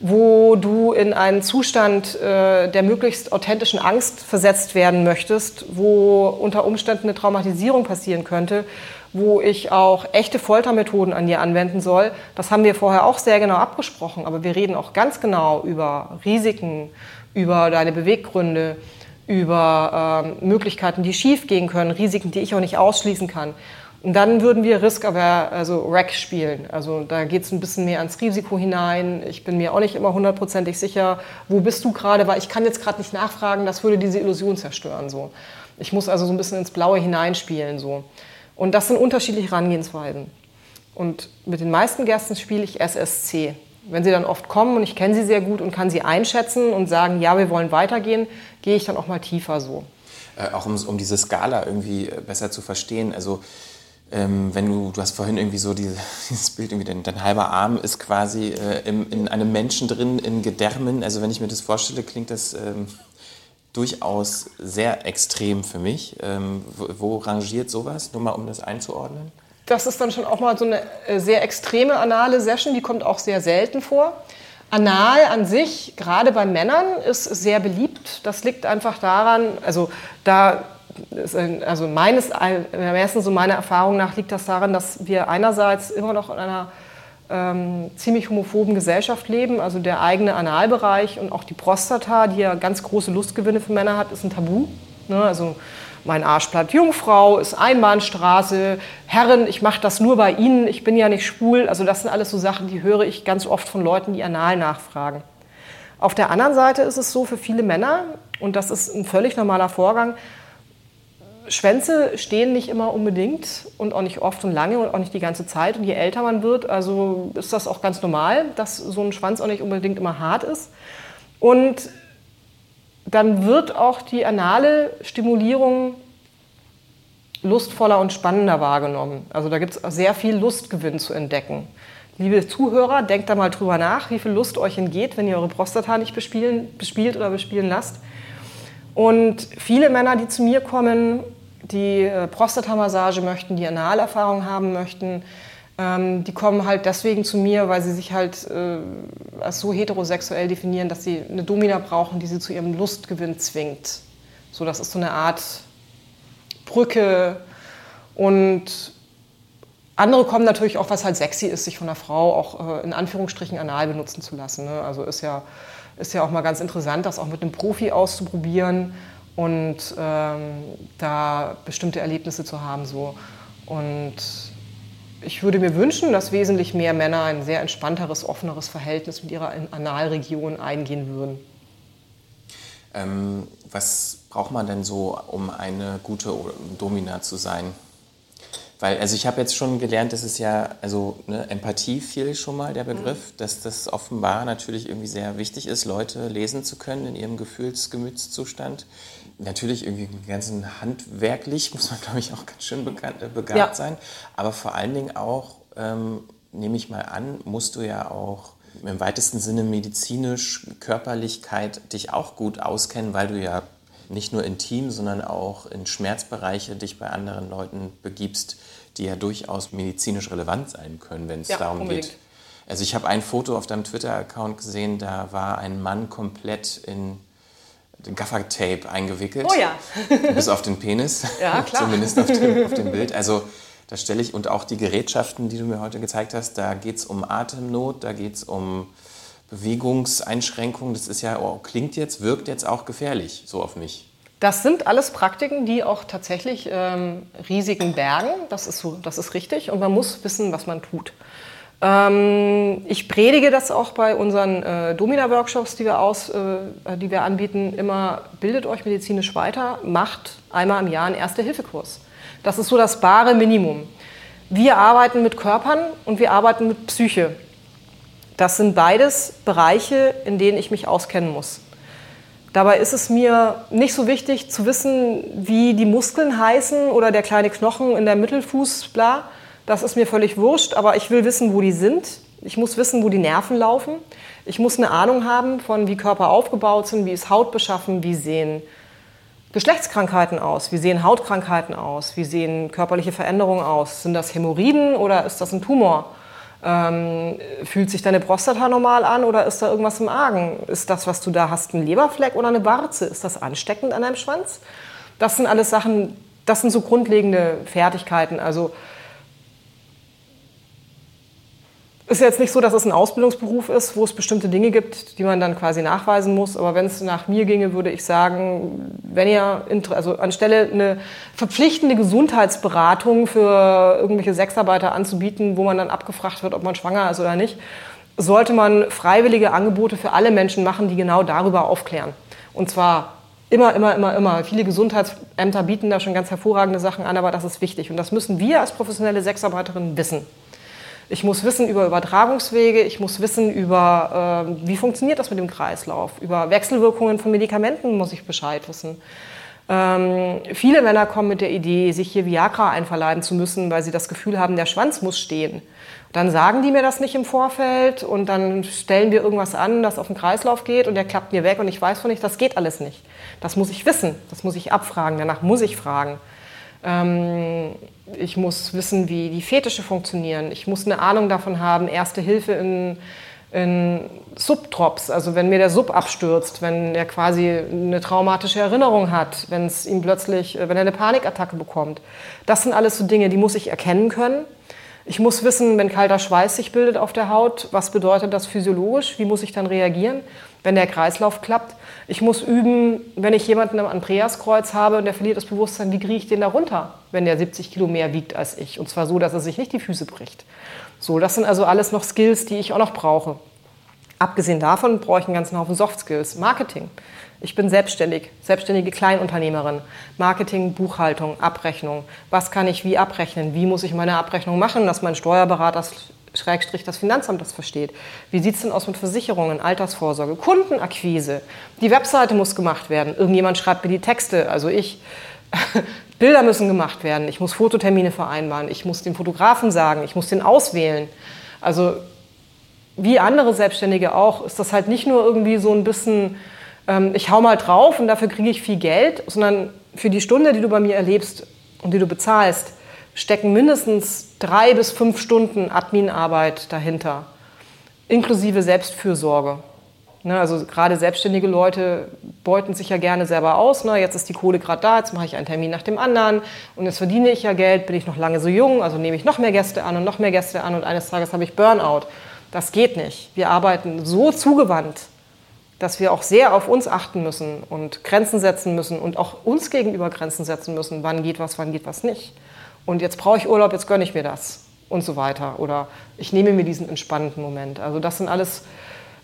wo du in einen Zustand äh, der möglichst authentischen Angst versetzt werden möchtest, wo unter Umständen eine Traumatisierung passieren könnte, wo ich auch echte Foltermethoden an dir anwenden soll. Das haben wir vorher auch sehr genau abgesprochen, aber wir reden auch ganz genau über Risiken, über deine Beweggründe, über äh, Möglichkeiten, die schief gehen können, Risiken, die ich auch nicht ausschließen kann. Und dann würden wir Risk Aware, also RAC spielen. Also da geht es ein bisschen mehr ans Risiko hinein. Ich bin mir auch nicht immer hundertprozentig sicher, wo bist du gerade, weil ich kann jetzt gerade nicht nachfragen, das würde diese Illusion zerstören. So. Ich muss also so ein bisschen ins Blaue hineinspielen. So. Und das sind unterschiedliche Herangehensweisen. Und mit den meisten Gästen spiele ich SSC. Wenn sie dann oft kommen und ich kenne sie sehr gut und kann sie einschätzen und sagen, ja, wir wollen weitergehen, gehe ich dann auch mal tiefer so. Äh, auch um, um diese Skala irgendwie äh, besser zu verstehen. Also ähm, wenn du, du hast vorhin irgendwie so diese, dieses Bild, irgendwie dein, dein halber Arm ist quasi äh, im, in einem Menschen drin, in Gedärmen. Also wenn ich mir das vorstelle, klingt das ähm, durchaus sehr extrem für mich. Ähm, wo, wo, rangiert sowas? Nur mal, um das einzuordnen. Das ist dann schon auch mal so eine äh, sehr extreme anale Session, die kommt auch sehr selten vor. Anal an sich, gerade bei Männern, ist sehr beliebt. Das liegt einfach daran, also da also meines erstens so meiner Erfahrung nach liegt das daran, dass wir einerseits immer noch in einer ähm, ziemlich homophoben Gesellschaft leben. Also der eigene Analbereich und auch die Prostata, die ja ganz große Lustgewinne für Männer hat, ist ein Tabu. Ne? Also mein Arschblatt Jungfrau ist Einbahnstraße, Herren, ich mache das nur bei Ihnen, ich bin ja nicht schwul. Also das sind alles so Sachen, die höre ich ganz oft von Leuten, die anal nachfragen. Auf der anderen Seite ist es so für viele Männer, und das ist ein völlig normaler Vorgang, Schwänze stehen nicht immer unbedingt und auch nicht oft und lange und auch nicht die ganze Zeit. Und je älter man wird, also ist das auch ganz normal, dass so ein Schwanz auch nicht unbedingt immer hart ist. Und dann wird auch die anale Stimulierung lustvoller und spannender wahrgenommen. Also da gibt es sehr viel Lustgewinn zu entdecken. Liebe Zuhörer, denkt da mal drüber nach, wie viel Lust euch entgeht, wenn ihr eure Prostata nicht bespielen, bespielt oder bespielen lasst. Und viele Männer, die zu mir kommen, die äh, Prostatamassage möchten, die Analerfahrung haben möchten, ähm, die kommen halt deswegen zu mir, weil sie sich halt äh, als so heterosexuell definieren, dass sie eine Domina brauchen, die sie zu ihrem Lustgewinn zwingt. So, das ist so eine Art Brücke und andere kommen natürlich auch, was halt sexy ist, sich von einer Frau auch äh, in Anführungsstrichen anal benutzen zu lassen. Ne? Also ist ja, ist ja auch mal ganz interessant, das auch mit einem Profi auszuprobieren und ähm, da bestimmte Erlebnisse zu haben. So. Und ich würde mir wünschen, dass wesentlich mehr Männer ein sehr entspannteres, offeneres Verhältnis mit ihrer Analregion eingehen würden. Ähm, was braucht man denn so, um eine gute Domina zu sein? Weil, also ich habe jetzt schon gelernt, dass es ja, also ne, Empathie fiel schon mal der Begriff, mhm. dass das offenbar natürlich irgendwie sehr wichtig ist, Leute lesen zu können in ihrem Gefühlsgemütszustand. Natürlich irgendwie ganzen handwerklich muss man, glaube ich, auch ganz schön begabt, äh, begabt ja. sein. Aber vor allen Dingen auch, ähm, nehme ich mal an, musst du ja auch im weitesten Sinne medizinisch, Körperlichkeit dich auch gut auskennen, weil du ja nicht nur intim, sondern auch in Schmerzbereiche dich bei anderen Leuten begibst, die ja durchaus medizinisch relevant sein können, wenn es ja, darum unbedingt. geht. Also ich habe ein Foto auf deinem Twitter-Account gesehen, da war ein Mann komplett in Gaffer-Tape eingewickelt. Oh ja. bis auf den Penis. Ja, klar. Zumindest auf dem, auf dem Bild. Also da stelle ich, und auch die Gerätschaften, die du mir heute gezeigt hast, da geht es um Atemnot, da geht es um Bewegungseinschränkungen. Das ist ja, oh, klingt jetzt, wirkt jetzt auch gefährlich, so auf mich. Das sind alles Praktiken, die auch tatsächlich ähm, Risiken bergen. Das ist, so, das ist richtig. Und man muss wissen, was man tut. Ähm, ich predige das auch bei unseren äh, Domina-Workshops, die, wir äh, die wir anbieten, immer, bildet euch medizinisch weiter, macht einmal im Jahr einen Erste-Hilfe-Kurs. Das ist so das bare Minimum. Wir arbeiten mit Körpern und wir arbeiten mit Psyche. Das sind beides Bereiche, in denen ich mich auskennen muss. Dabei ist es mir nicht so wichtig zu wissen, wie die Muskeln heißen oder der kleine Knochen in der Mittelfuß, bla, das ist mir völlig wurscht, aber ich will wissen, wo die sind. Ich muss wissen, wo die Nerven laufen. Ich muss eine Ahnung haben von, wie Körper aufgebaut sind, wie ist Haut beschaffen, wie sehen Geschlechtskrankheiten aus, wie sehen Hautkrankheiten aus, wie sehen körperliche Veränderungen aus. Sind das Hämorrhoiden oder ist das ein Tumor? Ähm, fühlt sich deine Prostata normal an oder ist da irgendwas im Argen? Ist das, was du da hast, ein Leberfleck oder eine Warze? Ist das ansteckend an deinem Schwanz? Das sind alles Sachen, das sind so grundlegende Fertigkeiten. Also ist jetzt nicht so, dass es ein Ausbildungsberuf ist, wo es bestimmte Dinge gibt, die man dann quasi nachweisen muss. Aber wenn es nach mir ginge, würde ich sagen, wenn ihr also anstelle eine verpflichtende Gesundheitsberatung für irgendwelche Sexarbeiter anzubieten, wo man dann abgefragt wird, ob man schwanger ist oder nicht, sollte man freiwillige Angebote für alle Menschen machen, die genau darüber aufklären. Und zwar immer, immer, immer, immer. Viele Gesundheitsämter bieten da schon ganz hervorragende Sachen an, aber das ist wichtig. Und das müssen wir als professionelle Sexarbeiterinnen wissen. Ich muss wissen über Übertragungswege, ich muss wissen über, äh, wie funktioniert das mit dem Kreislauf, über Wechselwirkungen von Medikamenten muss ich Bescheid wissen. Ähm, viele Männer kommen mit der Idee, sich hier Viagra einverleiben zu müssen, weil sie das Gefühl haben, der Schwanz muss stehen. Dann sagen die mir das nicht im Vorfeld und dann stellen wir irgendwas an, das auf den Kreislauf geht und der klappt mir weg und ich weiß von nicht, das geht alles nicht. Das muss ich wissen, das muss ich abfragen, danach muss ich fragen. Ähm, ich muss wissen, wie die Fetische funktionieren. Ich muss eine Ahnung davon haben, Erste Hilfe in, in Subtrops, also wenn mir der Sub abstürzt, wenn er quasi eine traumatische Erinnerung hat, wenn es ihm plötzlich, wenn er eine Panikattacke bekommt. Das sind alles so Dinge, die muss ich erkennen können. Ich muss wissen, wenn kalter Schweiß sich bildet auf der Haut, was bedeutet das physiologisch, wie muss ich dann reagieren, wenn der Kreislauf klappt. Ich muss üben, wenn ich jemanden am Andreaskreuz habe und der verliert das Bewusstsein, wie kriege ich den da runter, wenn der 70 Kilo mehr wiegt als ich. Und zwar so, dass er sich nicht die Füße bricht. So, das sind also alles noch Skills, die ich auch noch brauche. Abgesehen davon brauche ich einen ganzen Haufen Soft Skills. Marketing. Ich bin selbstständig, selbstständige Kleinunternehmerin. Marketing, Buchhaltung, Abrechnung. Was kann ich wie abrechnen? Wie muss ich meine Abrechnung machen, dass mein Steuerberater Schrägstrich das Finanzamt das versteht. Wie sieht es denn aus mit Versicherungen, Altersvorsorge, Kundenakquise? Die Webseite muss gemacht werden. Irgendjemand schreibt mir die Texte, also ich. Bilder müssen gemacht werden. Ich muss Fototermine vereinbaren. Ich muss den Fotografen sagen. Ich muss den auswählen. Also wie andere Selbstständige auch, ist das halt nicht nur irgendwie so ein bisschen, ähm, ich hau mal drauf und dafür kriege ich viel Geld, sondern für die Stunde, die du bei mir erlebst und die du bezahlst, stecken mindestens drei bis fünf Stunden Adminarbeit dahinter, inklusive Selbstfürsorge. Ne, also gerade selbstständige Leute beuten sich ja gerne selber aus. Ne? Jetzt ist die Kohle gerade da, jetzt mache ich einen Termin nach dem anderen und jetzt verdiene ich ja Geld, bin ich noch lange so jung, also nehme ich noch mehr Gäste an und noch mehr Gäste an und eines Tages habe ich Burnout. Das geht nicht. Wir arbeiten so zugewandt, dass wir auch sehr auf uns achten müssen und Grenzen setzen müssen und auch uns gegenüber Grenzen setzen müssen. Wann geht was, wann geht was nicht und jetzt brauche ich Urlaub, jetzt gönne ich mir das und so weiter. Oder ich nehme mir diesen entspannenden Moment. Also das sind alles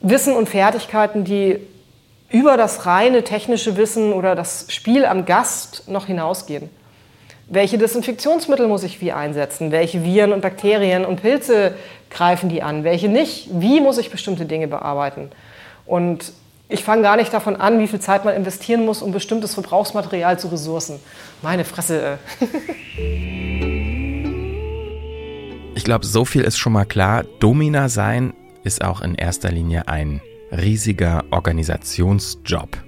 Wissen und Fertigkeiten, die über das reine technische Wissen oder das Spiel am Gast noch hinausgehen. Welche Desinfektionsmittel muss ich wie einsetzen? Welche Viren und Bakterien und Pilze greifen die an? Welche nicht? Wie muss ich bestimmte Dinge bearbeiten? Und ich fange gar nicht davon an, wie viel Zeit man investieren muss, um bestimmtes Verbrauchsmaterial zu ressourcen. Meine Fresse. ich glaube, so viel ist schon mal klar. Domina sein ist auch in erster Linie ein riesiger Organisationsjob.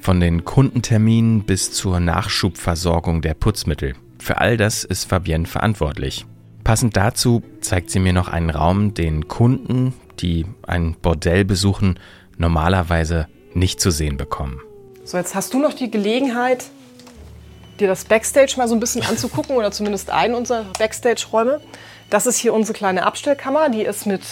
Von den Kundenterminen bis zur Nachschubversorgung der Putzmittel. Für all das ist Fabienne verantwortlich. Passend dazu zeigt sie mir noch einen Raum, den Kunden, die ein Bordell besuchen, normalerweise nicht zu sehen bekommen. So, jetzt hast du noch die Gelegenheit, dir das Backstage mal so ein bisschen anzugucken oder zumindest einen unserer Backstage-Räume. Das ist hier unsere kleine Abstellkammer. Die ist mit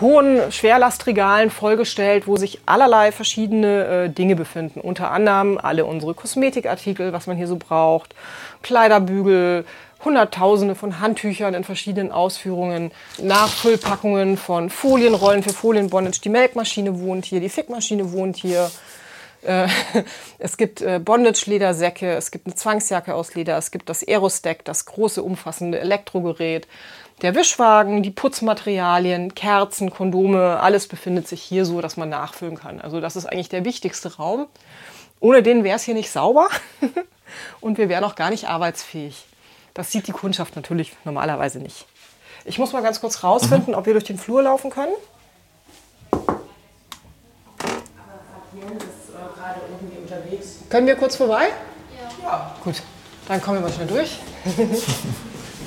hohen Schwerlastregalen vollgestellt, wo sich allerlei verschiedene äh, Dinge befinden. Unter anderem alle unsere Kosmetikartikel, was man hier so braucht, Kleiderbügel, Hunderttausende von Handtüchern in verschiedenen Ausführungen, Nachfüllpackungen von Folienrollen für Folienbondage. Die Melkmaschine wohnt hier, die Fickmaschine wohnt hier. Äh, es gibt äh, Bondage-Ledersäcke, es gibt eine Zwangsjacke aus Leder, es gibt das Aerostack, das große umfassende Elektrogerät. Der Wischwagen, die Putzmaterialien, Kerzen, Kondome, alles befindet sich hier so, dass man nachfüllen kann. Also das ist eigentlich der wichtigste Raum. Ohne den wäre es hier nicht sauber und wir wären auch gar nicht arbeitsfähig. Das sieht die Kundschaft natürlich normalerweise nicht. Ich muss mal ganz kurz rausfinden, mhm. ob wir durch den Flur laufen können. Können wir kurz vorbei? Ja. ja. Gut, dann kommen wir mal schnell durch.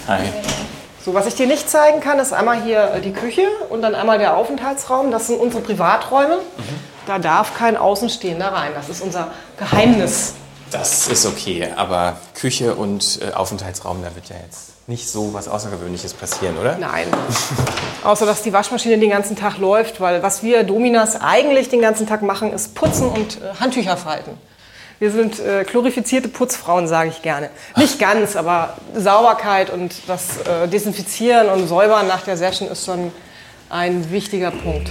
Hi. So, was ich dir nicht zeigen kann, ist einmal hier äh, die Küche und dann einmal der Aufenthaltsraum. Das sind unsere Privaträume. Mhm. Da darf kein Außenstehender rein. Das ist unser Geheimnis. Das ist okay, aber Küche und äh, Aufenthaltsraum, da wird ja jetzt nicht so was Außergewöhnliches passieren, oder? Nein. Außer dass die Waschmaschine den ganzen Tag läuft, weil was wir Dominas eigentlich den ganzen Tag machen, ist putzen und äh, Handtücher falten. Wir sind äh, glorifizierte Putzfrauen, sage ich gerne. Nicht ganz, aber Sauberkeit und das äh, Desinfizieren und Säubern nach der Session ist schon ein wichtiger Punkt.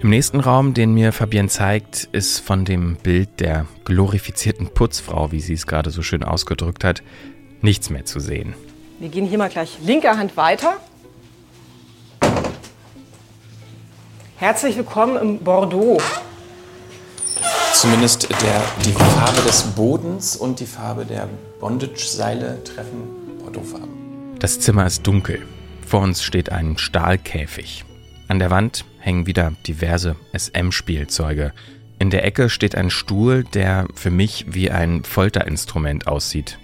Im nächsten Raum, den mir Fabienne zeigt, ist von dem Bild der glorifizierten Putzfrau, wie sie es gerade so schön ausgedrückt hat, nichts mehr zu sehen. Wir gehen hier mal gleich linker Hand weiter. Herzlich willkommen im Bordeaux. Zumindest der, die Farbe des Bodens und die Farbe der Bondage-Seile treffen Bordeaux-Farben. Das Zimmer ist dunkel. Vor uns steht ein Stahlkäfig. An der Wand hängen wieder diverse SM-Spielzeuge. In der Ecke steht ein Stuhl, der für mich wie ein Folterinstrument aussieht.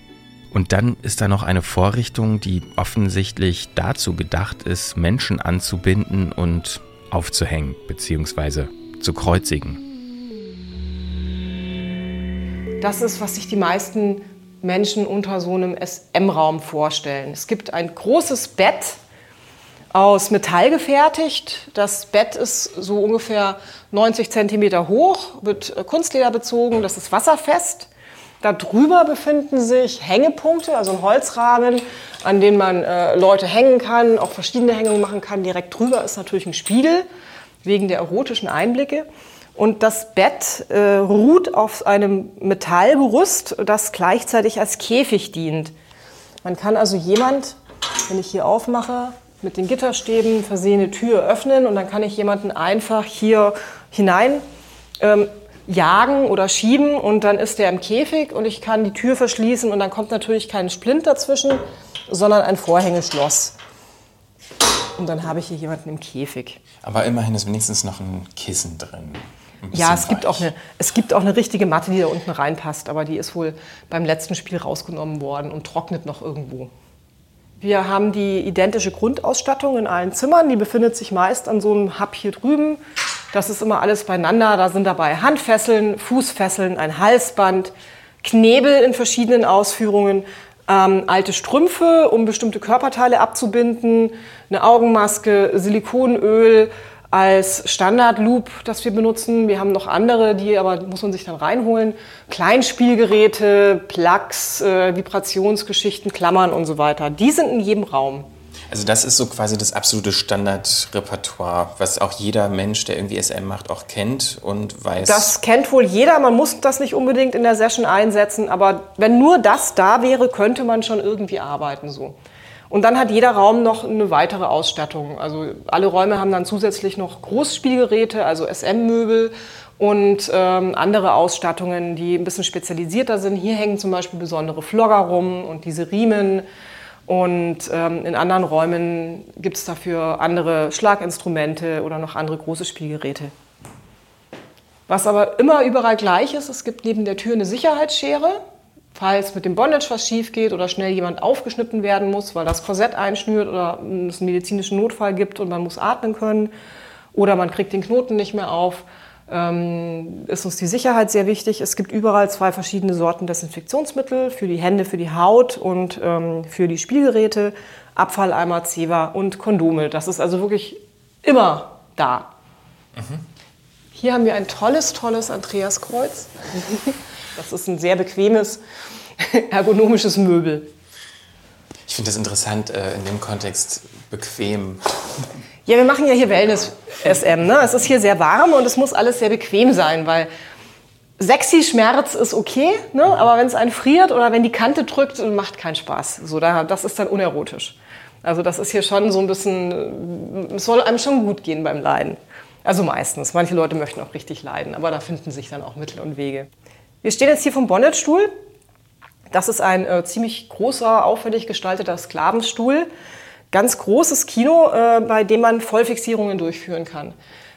Und dann ist da noch eine Vorrichtung, die offensichtlich dazu gedacht ist, Menschen anzubinden und aufzuhängen bzw. zu kreuzigen. Das ist, was sich die meisten Menschen unter so einem SM-Raum vorstellen. Es gibt ein großes Bett aus Metall gefertigt. Das Bett ist so ungefähr 90 Zentimeter hoch, wird Kunstleder bezogen, das ist wasserfest. Darüber befinden sich Hängepunkte, also ein Holzrahmen, an dem man äh, Leute hängen kann, auch verschiedene Hängungen machen kann. Direkt drüber ist natürlich ein Spiegel wegen der erotischen Einblicke. Und das Bett äh, ruht auf einem Metallgerüst, das gleichzeitig als Käfig dient. Man kann also jemand, wenn ich hier aufmache, mit den Gitterstäben versehene Tür öffnen und dann kann ich jemanden einfach hier hinein ähm, jagen oder schieben und dann ist der im Käfig und ich kann die Tür verschließen und dann kommt natürlich kein Splint dazwischen, sondern ein Vorhängeschloss. Und dann habe ich hier jemanden im Käfig. Aber immerhin ist wenigstens noch ein Kissen drin. Ja, es gibt, auch eine, es gibt auch eine richtige Matte, die da unten reinpasst, aber die ist wohl beim letzten Spiel rausgenommen worden und trocknet noch irgendwo. Wir haben die identische Grundausstattung in allen Zimmern. Die befindet sich meist an so einem Hub hier drüben. Das ist immer alles beieinander. Da sind dabei Handfesseln, Fußfesseln, ein Halsband, Knebel in verschiedenen Ausführungen, ähm, alte Strümpfe, um bestimmte Körperteile abzubinden, eine Augenmaske, Silikonöl, als Standard-Loop, das wir benutzen. Wir haben noch andere, die aber muss man sich dann reinholen. Kleinspielgeräte, Plugs, äh, Vibrationsgeschichten, Klammern und so weiter. Die sind in jedem Raum. Also das ist so quasi das absolute Standardrepertoire, was auch jeder Mensch, der irgendwie SM macht, auch kennt und weiß. Das kennt wohl jeder. Man muss das nicht unbedingt in der Session einsetzen, aber wenn nur das da wäre, könnte man schon irgendwie arbeiten so. Und dann hat jeder Raum noch eine weitere Ausstattung. Also alle Räume haben dann zusätzlich noch Großspielgeräte, also SM-Möbel und ähm, andere Ausstattungen, die ein bisschen spezialisierter sind. Hier hängen zum Beispiel besondere Flogger rum und diese Riemen. Und ähm, in anderen Räumen gibt es dafür andere Schlaginstrumente oder noch andere große Spielgeräte. Was aber immer überall gleich ist, es gibt neben der Tür eine Sicherheitsschere, falls mit dem Bondage was schief geht oder schnell jemand aufgeschnitten werden muss, weil das Korsett einschnürt oder es einen medizinischen Notfall gibt und man muss atmen können oder man kriegt den Knoten nicht mehr auf, ähm, ist uns die Sicherheit sehr wichtig. Es gibt überall zwei verschiedene Sorten Desinfektionsmittel für die Hände, für die Haut und ähm, für die Spielgeräte, Abfalleimer, Zewa und Kondome. Das ist also wirklich immer da. Mhm. Hier haben wir ein tolles, tolles Andreaskreuz. Das ist ein sehr bequemes, ergonomisches Möbel. Ich finde das interessant äh, in dem Kontext bequem. Ja, wir machen ja hier Wellness-SM. Ne? Es ist hier sehr warm und es muss alles sehr bequem sein, weil sexy Schmerz ist okay, ne? aber wenn es einen friert oder wenn die Kante drückt, macht keinen Spaß. So, das ist dann unerotisch. Also das ist hier schon so ein bisschen, es soll einem schon gut gehen beim Leiden. Also meistens. Manche Leute möchten auch richtig leiden, aber da finden sich dann auch Mittel und Wege. Wir stehen jetzt hier vom Bonnetstuhl. Das ist ein äh, ziemlich großer, auffällig gestalteter Sklavenstuhl. Ganz großes Kino, äh, bei dem man Vollfixierungen durchführen kann.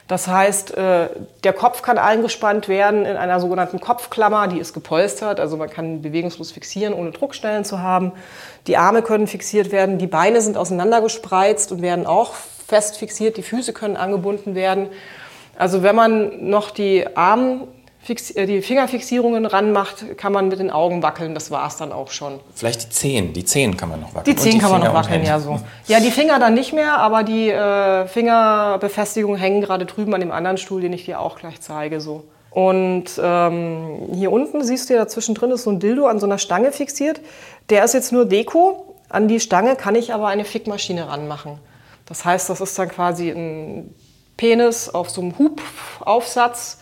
Das heißt, äh, der Kopf kann eingespannt werden in einer sogenannten Kopfklammer, die ist gepolstert, also man kann bewegungslos fixieren, ohne Druckstellen zu haben. Die Arme können fixiert werden, die Beine sind auseinandergespreizt und werden auch fest fixiert, die Füße können angebunden werden. Also wenn man noch die Äh, die Fingerfixierungen ranmacht, kann man mit den Augen wackeln. Das war es dann auch schon. Vielleicht die Zehen. Die Zehen kann man noch wackeln. Die Zehen die kann man noch wackeln, ja so. Ja, die Finger dann nicht mehr, aber die äh, Fingerbefestigungen hängen gerade drüben an dem anderen Stuhl, den ich dir auch gleich zeige. So. Und ähm, hier unten siehst du ja, dazwischen drin ist so ein Dildo an so einer Stange fixiert. Der ist jetzt nur Deko. An die Stange kann ich aber eine Fickmaschine ranmachen. Das heißt, das ist dann quasi ein Penis auf so einem Hubaufsatz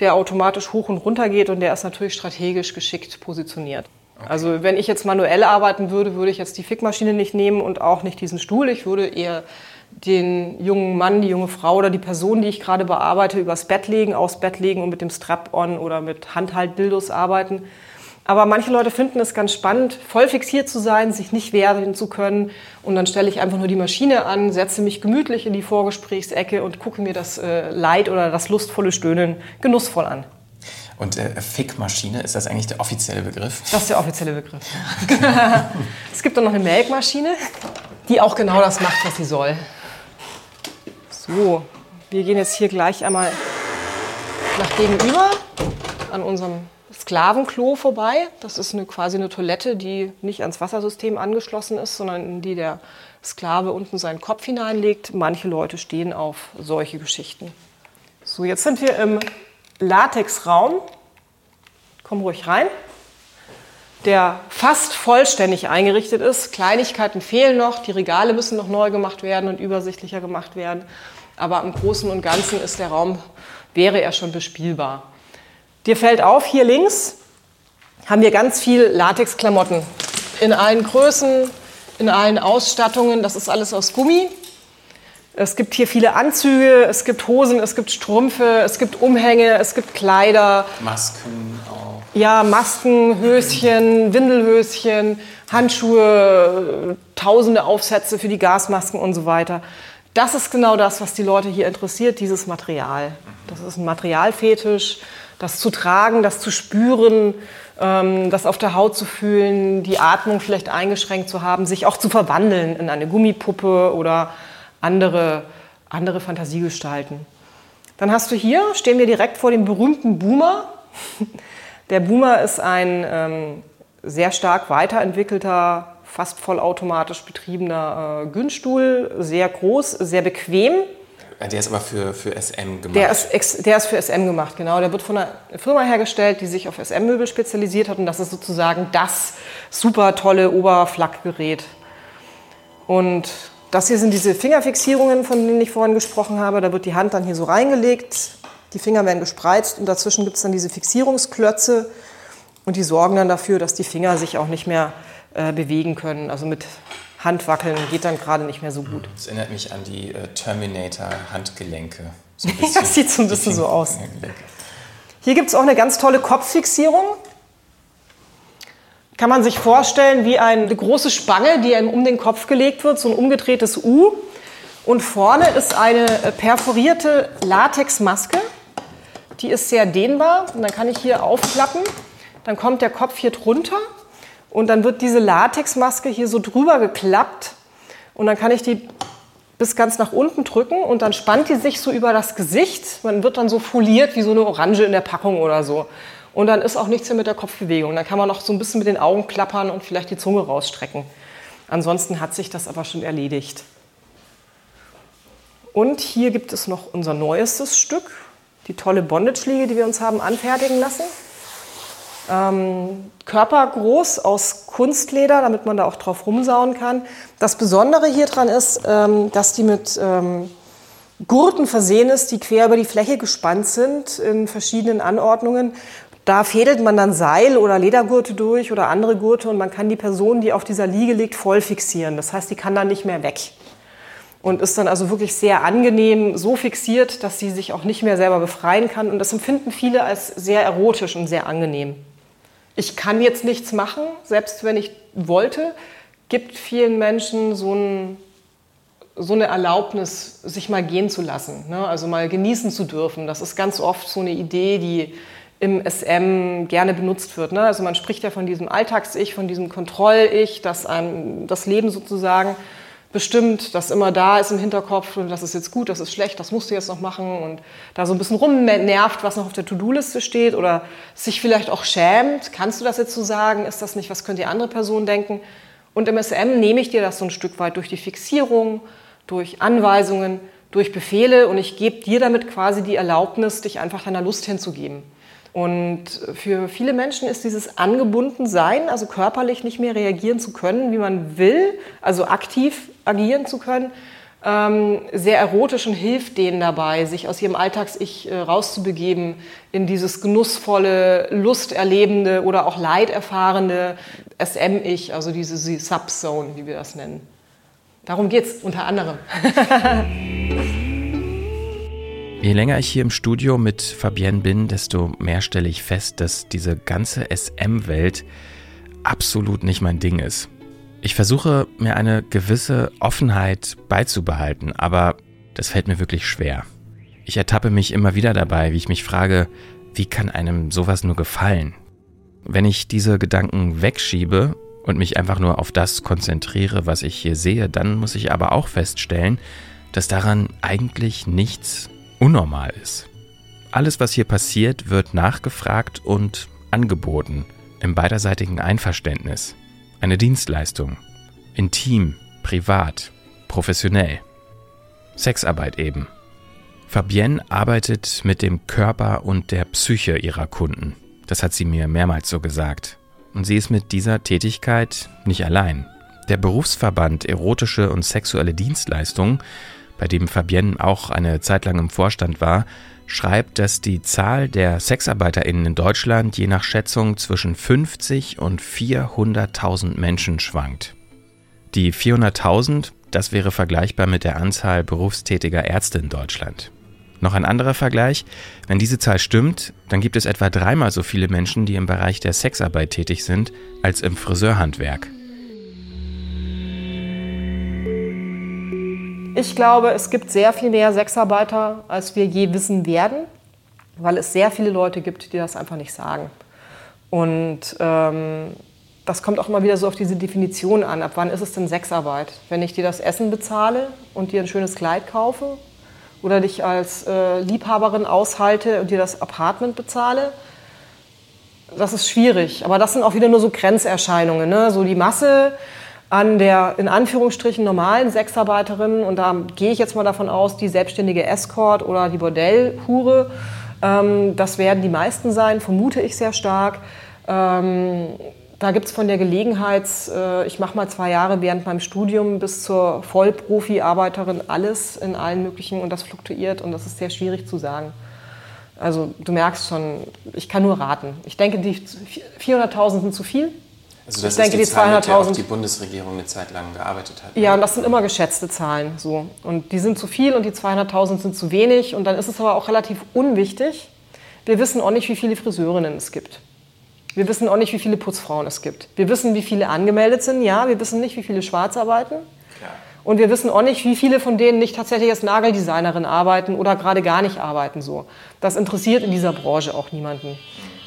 der automatisch hoch und runter geht und der ist natürlich strategisch geschickt positioniert. Okay. Also wenn ich jetzt manuell arbeiten würde, würde ich jetzt die Fickmaschine nicht nehmen und auch nicht diesen Stuhl. Ich würde eher den jungen Mann, die junge Frau oder die Person, die ich gerade bearbeite, übers Bett legen, aufs Bett legen und mit dem Strap-on oder mit Handhalt-Dildos arbeiten. Aber manche Leute finden es ganz spannend, voll fixiert zu sein, sich nicht wehren zu können. Und dann stelle ich einfach nur die Maschine an, setze mich gemütlich in die Vorgesprächsecke und gucke mir das äh, Leid oder das lustvolle Stöhnen genussvoll an. Und äh, Fickmaschine, ist das eigentlich der offizielle Begriff? Das ist der offizielle Begriff. es gibt dann noch eine Melkmaschine, die auch genau das macht, was sie soll. So, wir gehen jetzt hier gleich einmal nach gegenüber an unserem Sklavenklo vorbei. Das ist eine, quasi eine Toilette, die nicht ans Wassersystem angeschlossen ist, sondern in die der Sklave unten seinen Kopf hineinlegt. Manche Leute stehen auf solche Geschichten. So, jetzt sind wir im Latexraum. Komm ruhig rein. Der fast vollständig eingerichtet ist. Kleinigkeiten fehlen noch, die Regale müssen noch neu gemacht werden und übersichtlicher gemacht werden. Aber im Großen und Ganzen ist der Raum, wäre er schon bespielbar. Dir fällt auf, hier links haben wir ganz viel Latexklamotten. In allen Größen, in allen Ausstattungen. Das ist alles aus Gummi. Es gibt hier viele Anzüge, es gibt Hosen, es gibt Strümpfe, es gibt Umhänge, es gibt Kleider. Masken auch. Ja, Masken, Höschen, Windelhöschen, Handschuhe, tausende Aufsätze für die Gasmasken und so weiter. Das ist genau das, was die Leute hier interessiert, dieses Material. Das ist ein Materialfetisch das zu tragen, das zu spüren, ähm, das auf der Haut zu fühlen, die Atmung vielleicht eingeschränkt zu haben, sich auch zu verwandeln in eine Gummipuppe oder andere, andere Fantasiegestalten. Dann hast du hier, stehen wir direkt vor dem berühmten Boomer. Der Boomer ist ein ähm, sehr stark weiterentwickelter, fast vollautomatisch betriebener äh, Günststuhl, sehr groß, sehr bequem der ist aber für, für SM gemacht. Der ist, der ist für SM gemacht, genau. Der wird von einer Firma hergestellt, die sich auf SM-Möbel spezialisiert hat. Und das ist sozusagen das super tolle Oberflackgerät. Und das hier sind diese Fingerfixierungen, von denen ich vorhin gesprochen habe. Da wird die Hand dann hier so reingelegt, die Finger werden gespreizt und dazwischen gibt es dann diese Fixierungsklötze. Und die sorgen dann dafür, dass die Finger sich auch nicht mehr äh, bewegen können. Also mit Handwackeln geht dann gerade nicht mehr so gut. Das erinnert mich an die äh, Terminator-Handgelenke. So das sieht so ein bisschen so aus. Hier gibt es auch eine ganz tolle Kopffixierung. Kann man sich vorstellen wie eine große Spange, die einem um den Kopf gelegt wird, so ein umgedrehtes U. Und vorne ist eine äh, perforierte Latexmaske, Die ist sehr dehnbar und dann kann ich hier aufklappen. Dann kommt der Kopf hier drunter und dann wird diese Latexmaske hier so drüber geklappt und dann kann ich die bis ganz nach unten drücken und dann spannt die sich so über das Gesicht. Man wird dann so foliert wie so eine Orange in der Packung oder so. Und dann ist auch nichts mehr mit der Kopfbewegung. Dann kann man noch so ein bisschen mit den Augen klappern und vielleicht die Zunge rausstrecken. Ansonsten hat sich das aber schon erledigt. Und hier gibt es noch unser neuestes Stück, die tolle Bondage-Liege, die wir uns haben anfertigen lassen. Ähm, körpergroß aus Kunstleder, damit man da auch drauf rumsauen kann. Das Besondere hier dran ist, ähm, dass die mit ähm, Gurten versehen ist, die quer über die Fläche gespannt sind in verschiedenen Anordnungen. Da fädelt man dann Seil oder Ledergurte durch oder andere Gurte und man kann die Person, die auf dieser Liege liegt, voll fixieren. Das heißt, die kann dann nicht mehr weg und ist dann also wirklich sehr angenehm so fixiert, dass sie sich auch nicht mehr selber befreien kann. Und das empfinden viele als sehr erotisch und sehr angenehm. Ich kann jetzt nichts machen, selbst wenn ich wollte, gibt vielen Menschen so, ein, so eine Erlaubnis, sich mal gehen zu lassen, ne? also mal genießen zu dürfen. Das ist ganz oft so eine Idee, die im SM gerne benutzt wird. Ne? Also man spricht ja von diesem Alltags-Ich, von diesem Kontroll-Ich, das Leben sozusagen bestimmt, das immer da ist im Hinterkopf und das ist jetzt gut, das ist schlecht, das musst du jetzt noch machen und da so ein bisschen rumnervt, was noch auf der To-Do-Liste steht oder sich vielleicht auch schämt, kannst du das jetzt so sagen, ist das nicht, was könnte die andere Person denken? Und im SM nehme ich dir das so ein Stück weit durch die Fixierung, durch Anweisungen, durch Befehle und ich gebe dir damit quasi die Erlaubnis, dich einfach deiner Lust hinzugeben. Und für viele Menschen ist dieses Angebundensein, also körperlich nicht mehr reagieren zu können, wie man will, also aktiv agieren zu können, ähm, sehr erotisch und hilft denen dabei, sich aus ihrem Alltags-Ich äh, rauszubegeben in dieses genussvolle, lusterlebende oder auch leiderfahrende SM-Ich, also diese Subzone, wie wir das nennen. Darum geht es unter anderem. Je länger ich hier im Studio mit Fabienne bin, desto mehr stelle ich fest, dass diese ganze SM-Welt absolut nicht mein Ding ist. Ich versuche mir eine gewisse Offenheit beizubehalten, aber das fällt mir wirklich schwer. Ich ertappe mich immer wieder dabei, wie ich mich frage, wie kann einem sowas nur gefallen? Wenn ich diese Gedanken wegschiebe und mich einfach nur auf das konzentriere, was ich hier sehe, dann muss ich aber auch feststellen, dass daran eigentlich nichts unnormal ist. Alles, was hier passiert, wird nachgefragt und angeboten, im beiderseitigen Einverständnis. Eine Dienstleistung. Intim, privat, professionell. Sexarbeit eben. Fabienne arbeitet mit dem Körper und der Psyche ihrer Kunden. Das hat sie mir mehrmals so gesagt. Und sie ist mit dieser Tätigkeit nicht allein. Der Berufsverband Erotische und Sexuelle Dienstleistungen bei dem Fabienne auch eine Zeit lang im Vorstand war, schreibt, dass die Zahl der SexarbeiterInnen in Deutschland je nach Schätzung zwischen 50 und 400.000 Menschen schwankt. Die 400.000, das wäre vergleichbar mit der Anzahl berufstätiger Ärzte in Deutschland. Noch ein anderer Vergleich, wenn diese Zahl stimmt, dann gibt es etwa dreimal so viele Menschen, die im Bereich der Sexarbeit tätig sind, als im Friseurhandwerk. Ich glaube, es gibt sehr viel mehr Sexarbeiter, als wir je wissen werden, weil es sehr viele Leute gibt, die das einfach nicht sagen. Und ähm, das kommt auch immer wieder so auf diese Definition an. Ab wann ist es denn Sexarbeit? Wenn ich dir das Essen bezahle und dir ein schönes Kleid kaufe oder dich als äh, Liebhaberin aushalte und dir das Apartment bezahle, das ist schwierig. Aber das sind auch wieder nur so Grenzerscheinungen. Ne? So die Masse an der in Anführungsstrichen normalen Sexarbeiterin, und da gehe ich jetzt mal davon aus, die selbstständige Escort oder die Bordellhure, ähm, das werden die meisten sein, vermute ich sehr stark. Ähm, da gibt es von der Gelegenheits, äh, ich mache mal zwei Jahre während meinem Studium bis zur Vollprofi-Arbeiterin alles in allen möglichen und das fluktuiert und das ist sehr schwierig zu sagen. Also du merkst schon, ich kann nur raten. Ich denke, die 400.000 sind zu viel. Also das ich denke, ist die, die 200.000. die Bundesregierung eine Zeit lang gearbeitet hat. Ja, und das sind immer geschätzte Zahlen. So. Und die sind zu viel und die 200.000 sind zu wenig. Und dann ist es aber auch relativ unwichtig. Wir wissen auch nicht, wie viele Friseurinnen es gibt. Wir wissen auch nicht, wie viele Putzfrauen es gibt. Wir wissen, wie viele angemeldet sind. Ja, wir wissen nicht, wie viele schwarz arbeiten. Ja. Und wir wissen auch nicht, wie viele von denen nicht tatsächlich als Nageldesignerin arbeiten oder gerade gar nicht arbeiten so. Das interessiert in dieser Branche auch niemanden.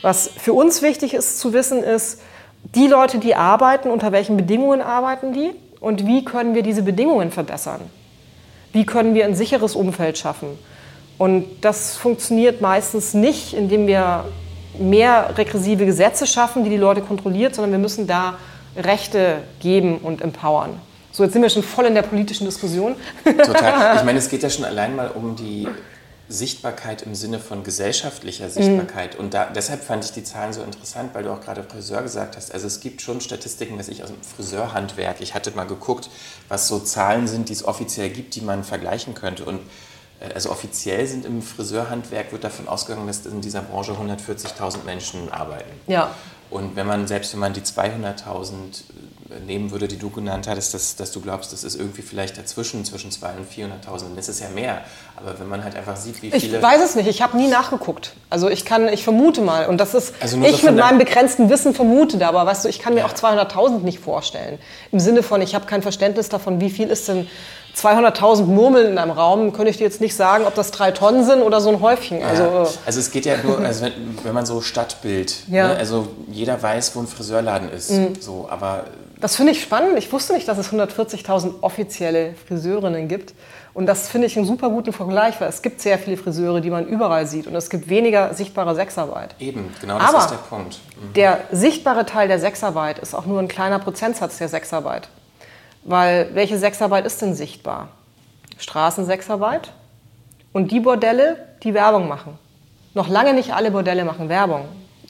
Was für uns wichtig ist zu wissen, ist, die Leute, die arbeiten, unter welchen Bedingungen arbeiten die und wie können wir diese Bedingungen verbessern? Wie können wir ein sicheres Umfeld schaffen? Und das funktioniert meistens nicht, indem wir mehr regressive Gesetze schaffen, die die Leute kontrolliert, sondern wir müssen da Rechte geben und empowern. So, jetzt sind wir schon voll in der politischen Diskussion. Total. Ich meine, es geht ja schon allein mal um die Sichtbarkeit im Sinne von gesellschaftlicher Sichtbarkeit. Mhm. Und da, deshalb fand ich die Zahlen so interessant, weil du auch gerade Friseur gesagt hast. Also es gibt schon Statistiken, was ich aus dem Friseurhandwerk. Ich hatte mal geguckt, was so Zahlen sind, die es offiziell gibt, die man vergleichen könnte. Und äh, also offiziell sind im Friseurhandwerk wird davon ausgegangen, dass in dieser Branche 140.000 Menschen arbeiten. Ja. Und wenn man, selbst wenn man die 200.000 nehmen würde, die du genannt hattest, dass, dass du glaubst, das ist irgendwie vielleicht dazwischen, zwischen 200.000 und 400.000, dann ist es ja mehr. Aber wenn man halt einfach sieht, wie viele... Ich weiß es nicht, ich habe nie nachgeguckt. Also ich kann, ich vermute mal, und das ist, also ich mit meinem begrenzten Wissen vermute da, aber weißt du, ich kann mir ja. auch 200.000 nicht vorstellen. Im Sinne von, ich habe kein Verständnis davon, wie viel ist denn 200.000 Murmeln in einem Raum, könnte ich dir jetzt nicht sagen, ob das drei Tonnen sind oder so ein Häufchen. Ja, also, äh, also es geht ja nur, also wenn, wenn man so Stadtbild, ja. ne, also jeder weiß, wo ein Friseurladen ist, mhm. so, aber das finde ich spannend. Ich wusste nicht, dass es 140.000 offizielle Friseurinnen gibt. Und das finde ich einen super guten Vergleich, weil es gibt sehr viele Friseure, die man überall sieht. Und es gibt weniger sichtbare Sexarbeit. Eben, genau das Aber ist der Punkt. Mhm. Der sichtbare Teil der Sexarbeit ist auch nur ein kleiner Prozentsatz der Sexarbeit. Weil welche Sexarbeit ist denn sichtbar? Straßensexarbeit und die Bordelle, die Werbung machen. Noch lange nicht alle Bordelle machen Werbung.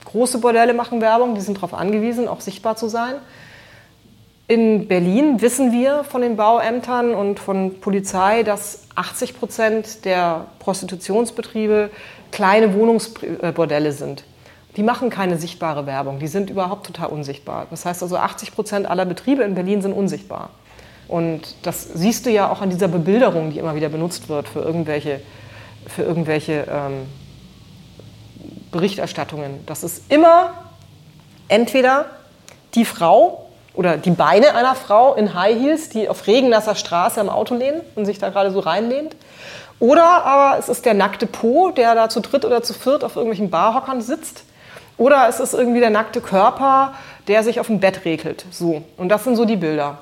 Große Bordelle machen Werbung, die sind darauf angewiesen, auch sichtbar zu sein. In Berlin wissen wir von den Bauämtern und von Polizei, dass 80 Prozent der Prostitutionsbetriebe kleine Wohnungsbordelle sind. Die machen keine sichtbare Werbung, die sind überhaupt total unsichtbar. Das heißt also, 80 Prozent aller Betriebe in Berlin sind unsichtbar. Und das siehst du ja auch an dieser Bebilderung, die immer wieder benutzt wird für irgendwelche, für irgendwelche ähm, Berichterstattungen. Das ist immer entweder die Frau oder die Beine einer Frau in High Heels, die auf regennasser Straße am Auto lehnen und sich da gerade so reinlehnt. Oder aber es ist der nackte Po, der da zu dritt oder zu viert auf irgendwelchen Barhockern sitzt. Oder es ist irgendwie der nackte Körper, der sich auf dem Bett regelt. So. Und das sind so die Bilder.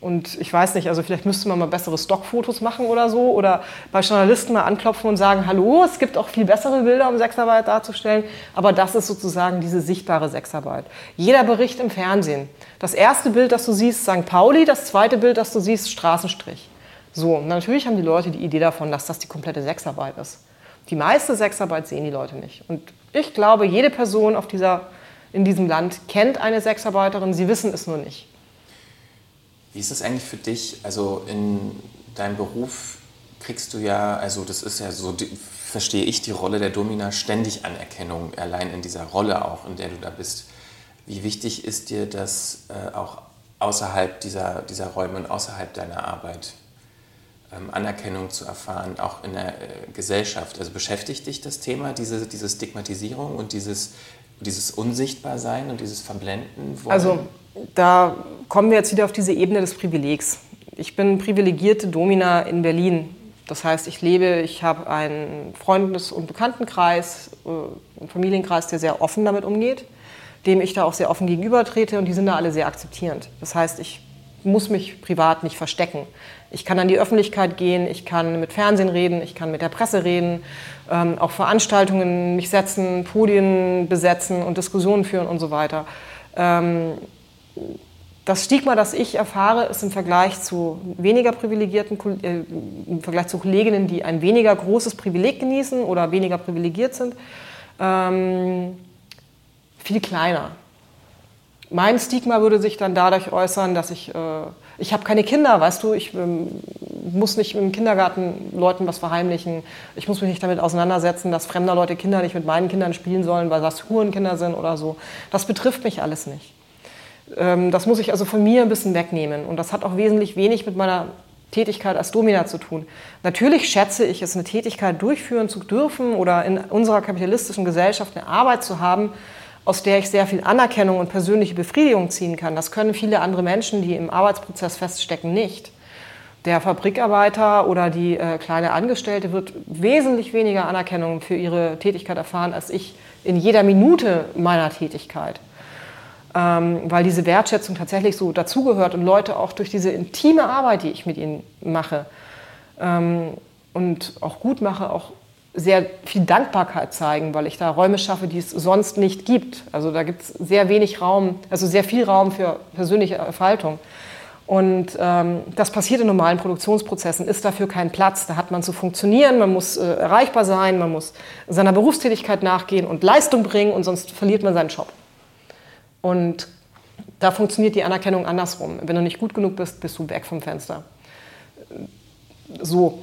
Und ich weiß nicht, also vielleicht müsste man mal bessere Stockfotos machen oder so oder bei Journalisten mal anklopfen und sagen, hallo, es gibt auch viel bessere Bilder, um Sexarbeit darzustellen. Aber das ist sozusagen diese sichtbare Sexarbeit. Jeder Bericht im Fernsehen. Das erste Bild, das du siehst, St. Pauli, das zweite Bild, das du siehst, Straßenstrich. So, und natürlich haben die Leute die Idee davon, dass das die komplette Sexarbeit ist. Die meiste Sexarbeit sehen die Leute nicht. Und ich glaube, jede Person auf dieser, in diesem Land kennt eine Sexarbeiterin, sie wissen es nur nicht. Wie ist das eigentlich für dich? Also in deinem Beruf kriegst du ja, also das ist ja so, die, verstehe ich die Rolle der Domina, ständig Anerkennung, allein in dieser Rolle auch, in der du da bist. Wie wichtig ist dir das äh, auch außerhalb dieser, dieser Räume und außerhalb deiner Arbeit? Ähm, Anerkennung zu erfahren, auch in der äh, Gesellschaft. Also beschäftigt dich das Thema, diese, diese Stigmatisierung und dieses, dieses Unsichtbarsein und dieses Verblenden? Wollen? Also da kommen wir jetzt wieder auf diese Ebene des Privilegs. Ich bin privilegierte Domina in Berlin. Das heißt, ich lebe, ich habe einen Freundes- und Bekanntenkreis, äh, einen Familienkreis, der sehr offen damit umgeht, dem ich da auch sehr offen gegenübertrete und die sind da alle sehr akzeptierend. Das heißt, ich muss mich privat nicht verstecken. Ich kann an die Öffentlichkeit gehen, ich kann mit Fernsehen reden, ich kann mit der Presse reden, ähm, auch Veranstaltungen mich setzen, Podien besetzen und Diskussionen führen und so weiter. Ähm, das Stigma, das ich erfahre, ist im Vergleich zu weniger privilegierten, äh, im Vergleich zu Kolleginnen, die ein weniger großes Privileg genießen oder weniger privilegiert sind, ähm, viel kleiner. Mein Stigma würde sich dann dadurch äußern, dass ich, äh, ich habe keine Kinder, weißt du, ich ähm, muss nicht im Kindergarten Leuten was verheimlichen, ich muss mich nicht damit auseinandersetzen, dass fremder Leute Kinder nicht mit meinen Kindern spielen sollen, weil das Hurenkinder sind oder so. Das betrifft mich alles nicht. Ähm, das muss ich also von mir ein bisschen wegnehmen. Und das hat auch wesentlich wenig mit meiner Tätigkeit als Domina zu tun. Natürlich schätze ich es, eine Tätigkeit durchführen zu dürfen oder in unserer kapitalistischen Gesellschaft eine Arbeit zu haben, aus der ich sehr viel Anerkennung und persönliche Befriedigung ziehen kann. Das können viele andere Menschen, die im Arbeitsprozess feststecken, nicht. Der Fabrikarbeiter oder die äh, kleine Angestellte wird wesentlich weniger Anerkennung für ihre Tätigkeit erfahren, als ich in jeder Minute meiner Tätigkeit. Ähm, weil diese Wertschätzung tatsächlich so dazugehört und Leute auch durch diese intime Arbeit, die ich mit ihnen mache ähm, und auch gut mache, auch sehr viel Dankbarkeit zeigen, weil ich da Räume schaffe, die es sonst nicht gibt. Also da gibt es sehr wenig Raum, also sehr viel Raum für persönliche Erfaltung. Und ähm, das passiert in normalen Produktionsprozessen, ist dafür kein Platz. Da hat man zu funktionieren, man muss äh, erreichbar sein, man muss seiner Berufstätigkeit nachgehen und Leistung bringen und sonst verliert man seinen Job. Und da funktioniert die Anerkennung andersrum. Wenn du nicht gut genug bist, bist du weg vom Fenster. So.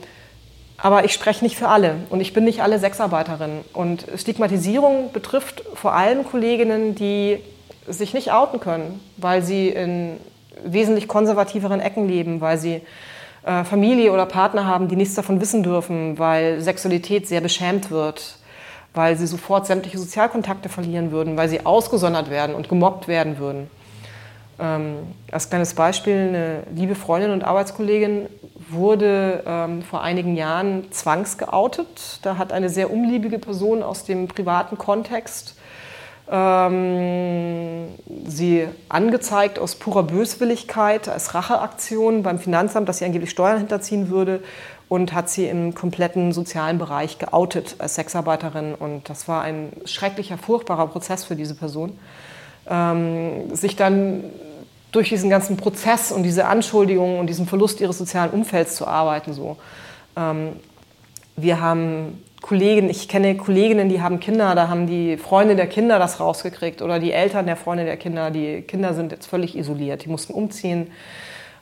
Aber ich spreche nicht für alle und ich bin nicht alle Sexarbeiterin. Und Stigmatisierung betrifft vor allem Kolleginnen, die sich nicht outen können, weil sie in wesentlich konservativeren Ecken leben, weil sie äh, Familie oder Partner haben, die nichts davon wissen dürfen, weil Sexualität sehr beschämt wird, weil sie sofort sämtliche Sozialkontakte verlieren würden, weil sie ausgesondert werden und gemobbt werden würden. Ähm, als kleines Beispiel, eine liebe Freundin und Arbeitskollegin wurde ähm, vor einigen Jahren zwangsgeoutet. Da hat eine sehr umliebige Person aus dem privaten Kontext ähm, sie angezeigt aus purer Böswilligkeit als Racheaktion beim Finanzamt, dass sie angeblich Steuern hinterziehen würde und hat sie im kompletten sozialen Bereich geoutet als Sexarbeiterin. Und das war ein schrecklicher, furchtbarer Prozess für diese Person. Ähm, sich dann durch diesen ganzen Prozess und diese Anschuldigungen und diesen Verlust ihres sozialen Umfelds zu arbeiten. So. Ähm, wir haben Kollegen, ich kenne Kolleginnen, die haben Kinder, da haben die Freunde der Kinder das rausgekriegt oder die Eltern der Freunde der Kinder, die Kinder sind jetzt völlig isoliert, die mussten umziehen.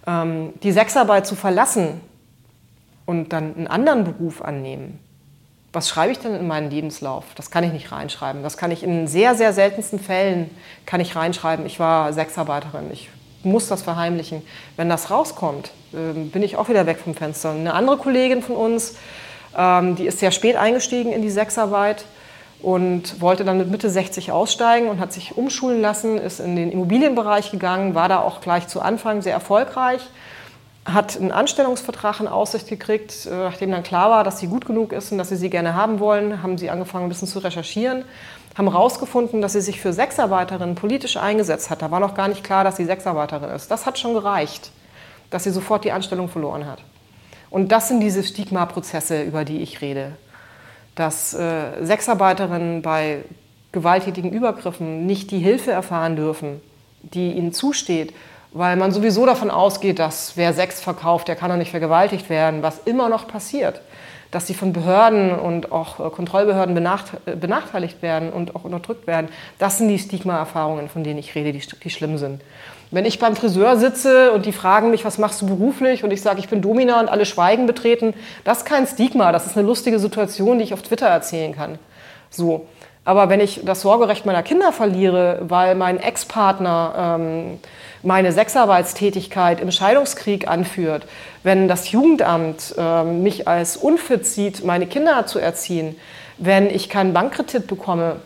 Ähm, die Sexarbeit zu verlassen und dann einen anderen Beruf annehmen, was schreibe ich denn in meinen Lebenslauf? Das kann ich nicht reinschreiben. Das kann ich in sehr, sehr seltensten Fällen kann ich reinschreiben. Ich war Sexarbeiterin. Ich muss das verheimlichen. Wenn das rauskommt, ähm, bin ich auch wieder weg vom Fenster. Eine andere Kollegin von uns, ähm, die ist sehr spät eingestiegen in die Sexarbeit und wollte dann mit Mitte 60 aussteigen und hat sich umschulen lassen, ist in den Immobilienbereich gegangen, war da auch gleich zu Anfang sehr erfolgreich, hat einen Anstellungsvertrag in Aussicht gekriegt, äh, nachdem dann klar war, dass sie gut genug ist und dass sie sie gerne haben wollen, haben sie angefangen ein bisschen zu recherchieren, haben herausgefunden, dass sie sich für Sexarbeiterinnen politisch eingesetzt hat. Da war noch gar nicht klar, dass sie Sexarbeiterin ist. Das hat schon gereicht, dass sie sofort die Anstellung verloren hat. Und das sind diese Stigma-Prozesse, über die ich rede. Dass äh, Sexarbeiterinnen bei gewalttätigen Übergriffen nicht die Hilfe erfahren dürfen, die ihnen zusteht, weil man sowieso davon ausgeht, dass wer Sex verkauft, der kann doch nicht vergewaltigt werden, was immer noch passiert. Dass sie von Behörden und auch äh, Kontrollbehörden äh, benachteiligt werden und auch unterdrückt werden. Das sind die Stigma-Erfahrungen, von denen ich rede, die, die schlimm sind. Wenn ich beim Friseur sitze und die fragen mich, was machst du beruflich und ich sage, ich bin Domina und alle schweigen betreten, das ist kein Stigma, das ist eine lustige Situation, die ich auf Twitter erzählen kann. So. Aber wenn ich das Sorgerecht meiner Kinder verliere, weil mein Ex-Partner ähm, meine Sexarbeitstätigkeit im Scheidungskrieg anführt, wenn das Jugendamt ähm, mich als unfit sieht, meine Kinder zu erziehen, wenn ich keinen Bankkredit bekomme,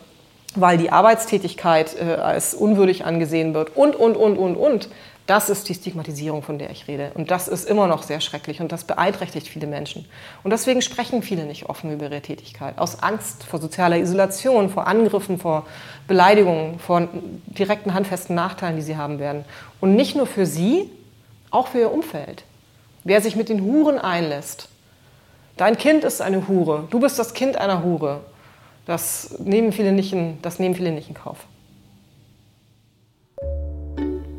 weil die Arbeitstätigkeit äh, als unwürdig angesehen wird und, und, und, und, und. Das ist die Stigmatisierung, von der ich rede. Und das ist immer noch sehr schrecklich und das beeinträchtigt viele Menschen. Und deswegen sprechen viele nicht offen über ihre Tätigkeit. Aus Angst vor sozialer Isolation, vor Angriffen, vor Beleidigungen, vor direkten handfesten Nachteilen, die sie haben werden. Und nicht nur für sie, auch für ihr Umfeld. Wer sich mit den Huren einlässt. Dein Kind ist eine Hure. Du bist das Kind einer Hure. Das nehmen viele nicht in, das nehmen viele nicht in Kauf.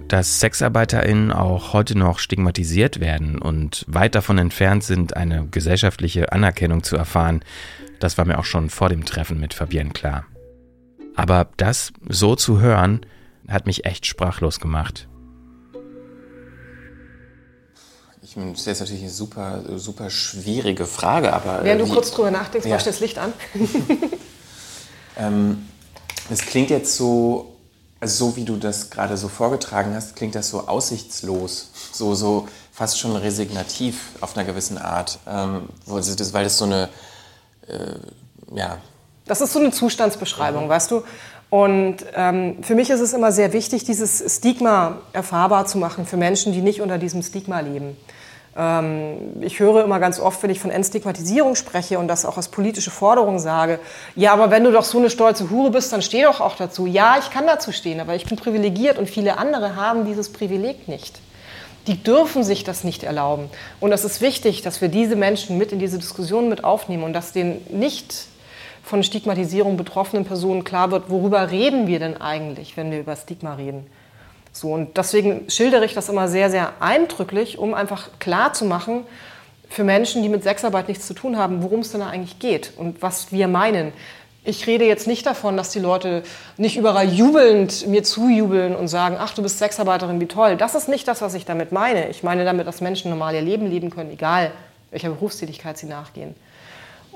Dass SexarbeiterInnen auch heute noch stigmatisiert werden und weit davon entfernt sind, eine gesellschaftliche Anerkennung zu erfahren, das war mir auch schon vor dem Treffen mit Fabienne klar. Aber das so zu hören, hat mich echt sprachlos gemacht. Ich meine, das ist jetzt natürlich eine super, super schwierige Frage, aber. Während du kurz drüber nachdenkst, ja. machst du das Licht an. Ähm, es klingt jetzt so, also so wie du das gerade so vorgetragen hast, klingt das so aussichtslos, so, so fast schon resignativ auf einer gewissen Art, ähm, weil das so eine, äh, ja. Das ist so eine Zustandsbeschreibung, mhm. weißt du? Und ähm, für mich ist es immer sehr wichtig, dieses Stigma erfahrbar zu machen für Menschen, die nicht unter diesem Stigma leben. Ähm, ich höre immer ganz oft, wenn ich von Entstigmatisierung spreche und das auch als politische Forderung sage, ja, aber wenn du doch so eine stolze Hure bist, dann steh doch auch dazu. Ja, ich kann dazu stehen, aber ich bin privilegiert und viele andere haben dieses Privileg nicht. Die dürfen sich das nicht erlauben. Und es ist wichtig, dass wir diese Menschen mit in diese Diskussion mit aufnehmen und dass denen nicht von Stigmatisierung betroffenen Personen klar wird, worüber reden wir denn eigentlich, wenn wir über Stigma reden. So, und deswegen schildere ich das immer sehr, sehr eindrücklich, um einfach klar zu machen, für Menschen, die mit Sexarbeit nichts zu tun haben, worum es denn da eigentlich geht und was wir meinen. Ich rede jetzt nicht davon, dass die Leute nicht überall jubelnd mir zujubeln und sagen, ach, du bist Sexarbeiterin, wie toll. Das ist nicht das, was ich damit meine. Ich meine damit, dass Menschen normal ihr Leben leben können, egal welcher Berufstätigkeit sie nachgehen.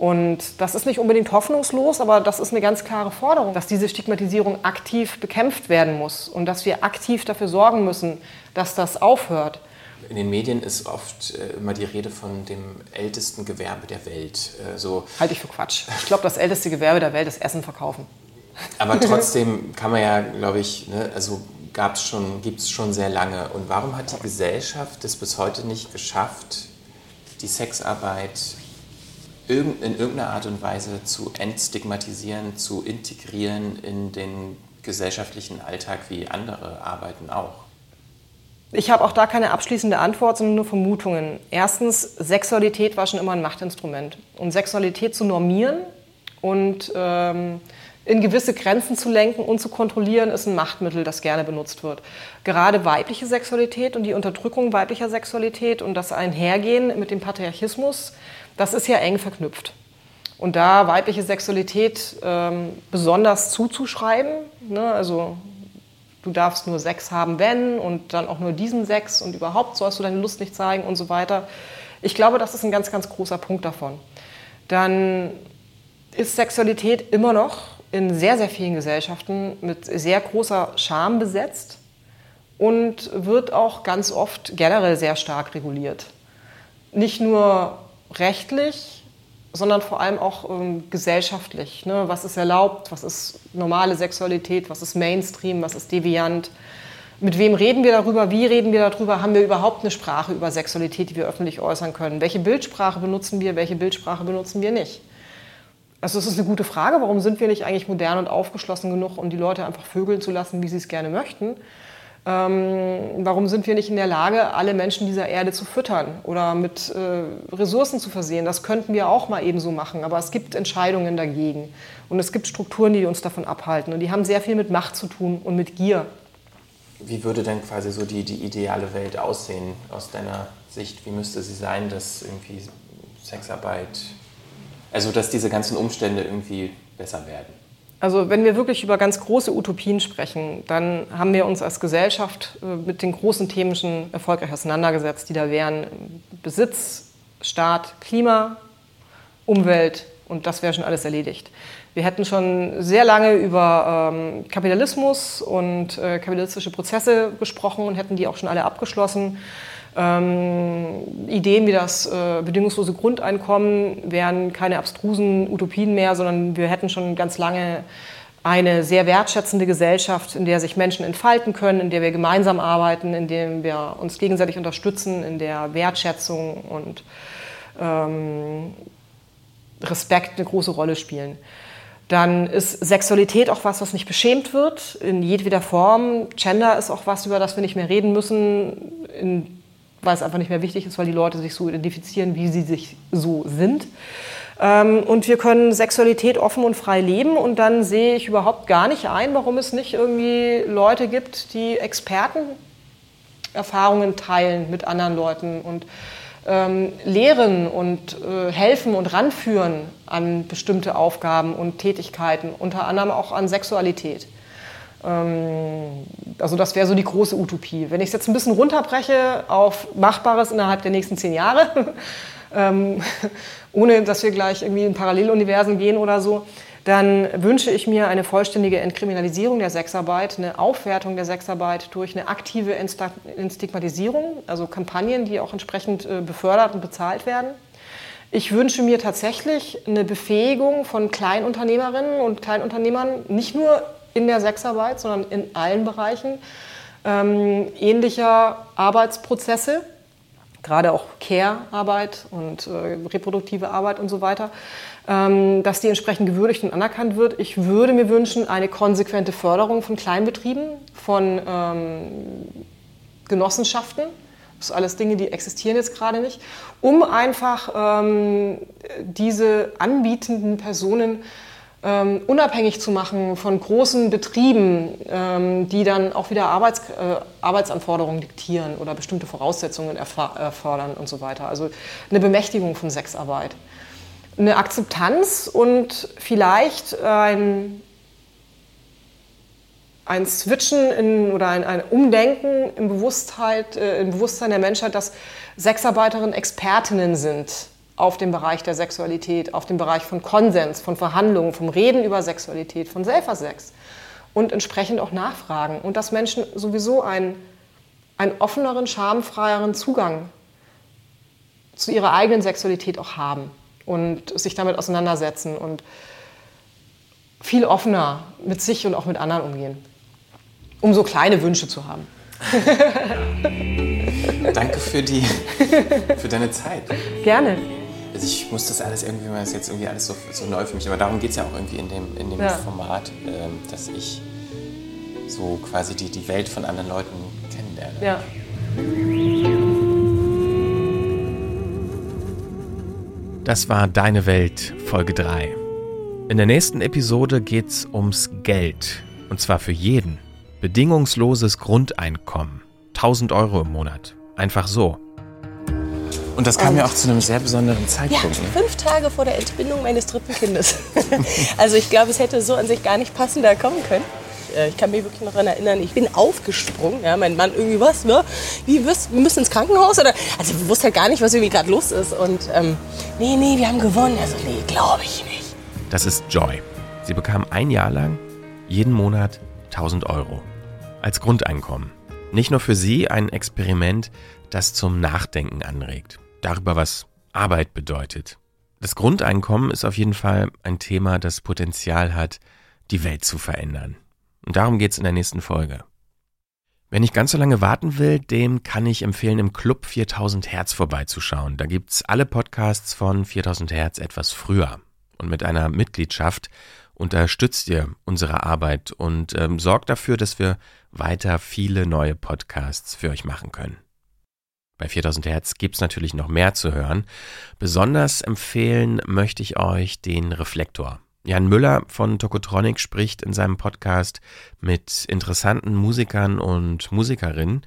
Und das ist nicht unbedingt hoffnungslos, aber das ist eine ganz klare Forderung, dass diese Stigmatisierung aktiv bekämpft werden muss und dass wir aktiv dafür sorgen müssen, dass das aufhört. In den Medien ist oft äh, immer die Rede von dem ältesten Gewerbe der Welt. Äh, so Halte ich für Quatsch. Ich glaube, das älteste Gewerbe der Welt ist Essen verkaufen. Aber trotzdem kann man ja, glaube ich, ne, also gab's schon, gibt es schon sehr lange. Und warum hat die Gesellschaft es bis heute nicht geschafft, die Sexarbeit in irgendeiner Art und Weise zu entstigmatisieren, zu integrieren in den gesellschaftlichen Alltag wie andere Arbeiten auch? Ich habe auch da keine abschließende Antwort, sondern nur Vermutungen. Erstens, Sexualität war schon immer ein Machtinstrument. Und Sexualität zu normieren und ähm, in gewisse Grenzen zu lenken und zu kontrollieren, ist ein Machtmittel, das gerne benutzt wird. Gerade weibliche Sexualität und die Unterdrückung weiblicher Sexualität und das Einhergehen mit dem Patriarchismus das ist ja eng verknüpft. Und da weibliche Sexualität ähm, besonders zuzuschreiben, ne, also du darfst nur Sex haben, wenn und dann auch nur diesen Sex und überhaupt sollst du deine Lust nicht zeigen und so weiter. Ich glaube, das ist ein ganz, ganz großer Punkt davon. Dann ist Sexualität immer noch in sehr, sehr vielen Gesellschaften mit sehr großer Scham besetzt und wird auch ganz oft generell sehr stark reguliert. Nicht nur rechtlich, sondern vor allem auch ähm, gesellschaftlich. Ne? Was ist erlaubt, was ist normale Sexualität, was ist Mainstream, was ist deviant. Mit wem reden wir darüber? Wie reden wir darüber? Haben wir überhaupt eine Sprache über Sexualität, die wir öffentlich äußern können? Welche Bildsprache benutzen wir? Welche Bildsprache benutzen wir nicht? Also es ist eine gute Frage. Warum sind wir nicht eigentlich modern und aufgeschlossen genug, um die Leute einfach vögeln zu lassen, wie sie es gerne möchten? Ähm, warum sind wir nicht in der Lage, alle Menschen dieser Erde zu füttern oder mit äh, Ressourcen zu versehen? Das könnten wir auch mal ebenso machen, aber es gibt Entscheidungen dagegen. Und es gibt Strukturen, die uns davon abhalten. Und die haben sehr viel mit Macht zu tun und mit Gier. Wie würde denn quasi so die, die ideale Welt aussehen aus deiner Sicht? Wie müsste sie sein, dass irgendwie Sexarbeit, also dass diese ganzen Umstände irgendwie besser werden? Also wenn wir wirklich über ganz große Utopien sprechen, dann haben wir uns als Gesellschaft äh, mit den großen Themen schon erfolgreich auseinandergesetzt, die da wären Besitz, Staat, Klima, Umwelt und das wäre schon alles erledigt. Wir hätten schon sehr lange über ähm, Kapitalismus und äh, kapitalistische Prozesse gesprochen und hätten die auch schon alle abgeschlossen. Ähm, Ideen wie das äh, bedingungslose Grundeinkommen wären keine abstrusen Utopien mehr, sondern wir hätten schon ganz lange eine sehr wertschätzende Gesellschaft, in der sich Menschen entfalten können, in der wir gemeinsam arbeiten, in der wir uns gegenseitig unterstützen, in der Wertschätzung und ähm, Respekt eine große Rolle spielen. Dann ist Sexualität auch was, was nicht beschämt wird, in jedweder Form. Gender ist auch was, über das wir nicht mehr reden müssen, in weil es einfach nicht mehr wichtig ist, weil die Leute sich so identifizieren, wie sie sich so sind. Ähm, und wir können Sexualität offen und frei leben und dann sehe ich überhaupt gar nicht ein, warum es nicht irgendwie Leute gibt, die Expertenerfahrungen teilen mit anderen Leuten und ähm, lehren und äh, helfen und ranführen an bestimmte Aufgaben und Tätigkeiten, unter anderem auch an Sexualität. Ähm, also das wäre so die große Utopie. Wenn ich es jetzt ein bisschen runterbreche auf Machbares innerhalb der nächsten zehn Jahre, ähm, ohne dass wir gleich irgendwie in Paralleluniversen gehen oder so, dann wünsche ich mir eine vollständige Entkriminalisierung der Sexarbeit, eine Aufwertung der Sexarbeit durch eine aktive Entstigmatisierung, also Kampagnen, die auch entsprechend äh, befördert und bezahlt werden. Ich wünsche mir tatsächlich eine Befähigung von Kleinunternehmerinnen und Kleinunternehmern, nicht nur in der Sexarbeit, sondern in allen Bereichen ähm, ähnlicher Arbeitsprozesse, gerade auch Care-Arbeit und äh, reproduktive Arbeit und so weiter, ähm, dass die entsprechend gewürdigt und anerkannt wird. Ich würde mir wünschen, eine konsequente Förderung von Kleinbetrieben, von ähm, Genossenschaften. Das sind alles Dinge, die existieren jetzt gerade nicht, um einfach ähm, diese anbietenden Personen ähm, unabhängig zu machen von großen Betrieben, ähm, die dann auch wieder Arbeits, äh, Arbeitsanforderungen diktieren oder bestimmte Voraussetzungen erfordern und so weiter. Also eine Bemächtigung von Sexarbeit. Eine Akzeptanz und vielleicht ein, ein Switchen in, oder ein, ein Umdenken im, Bewusstheit, äh, im Bewusstsein der Menschheit, dass Sexarbeiterinnen Expertinnen sind auf dem Bereich der Sexualität, auf dem Bereich von Konsens, von Verhandlungen, vom Reden über Sexualität, von Selfersex und entsprechend auch nachfragen und dass Menschen sowieso einen, einen offeneren, schamfreieren Zugang zu ihrer eigenen Sexualität auch haben und sich damit auseinandersetzen und viel offener mit sich und auch mit anderen umgehen, um so kleine Wünsche zu haben. Danke für, die, für deine Zeit. Gerne also ich muss das alles irgendwie, das ist jetzt irgendwie alles so, so neu für mich, aber darum geht es ja auch irgendwie in dem, in dem ja. Format, ähm, dass ich so quasi die, die Welt von anderen Leuten kennenlerne. Ja. Das war Deine Welt, Folge 3. In der nächsten Episode geht's ums Geld. Und zwar für jeden. Bedingungsloses Grundeinkommen. 1000 Euro im Monat. Einfach so. Und das kam und ja auch zu einem sehr besonderen Zeitpunkt. Ja, ne? fünf Tage vor der Entbindung meines dritten Kindes. also ich glaube, es hätte so an sich gar nicht passender kommen können. Äh, ich kann mich wirklich noch daran erinnern, ich bin aufgesprungen. Ja, mein Mann irgendwie, was, ne? Wie, wirst, wir müssen ins Krankenhaus? Oder? Also wir wussten halt gar nicht, was irgendwie gerade los ist. Und ähm, nee, nee, wir haben gewonnen. Also nee, glaube ich nicht. Das ist Joy. Sie bekam ein Jahr lang jeden Monat 1000 Euro als Grundeinkommen. Nicht nur für sie ein Experiment, das zum Nachdenken anregt darüber, was Arbeit bedeutet. Das Grundeinkommen ist auf jeden Fall ein Thema, das Potenzial hat, die Welt zu verändern. Und darum geht es in der nächsten Folge. Wer nicht ganz so lange warten will, dem kann ich empfehlen, im Club 4000 Hertz vorbeizuschauen. Da gibt's alle Podcasts von 4000 Hertz etwas früher. Und mit einer Mitgliedschaft unterstützt ihr unsere Arbeit und ähm, sorgt dafür, dass wir weiter viele neue Podcasts für euch machen können. Bei 4000 Hertz gibt's natürlich noch mehr zu hören. Besonders empfehlen möchte ich euch den Reflektor. Jan Müller von Tokotronic spricht in seinem Podcast mit interessanten Musikern und Musikerinnen.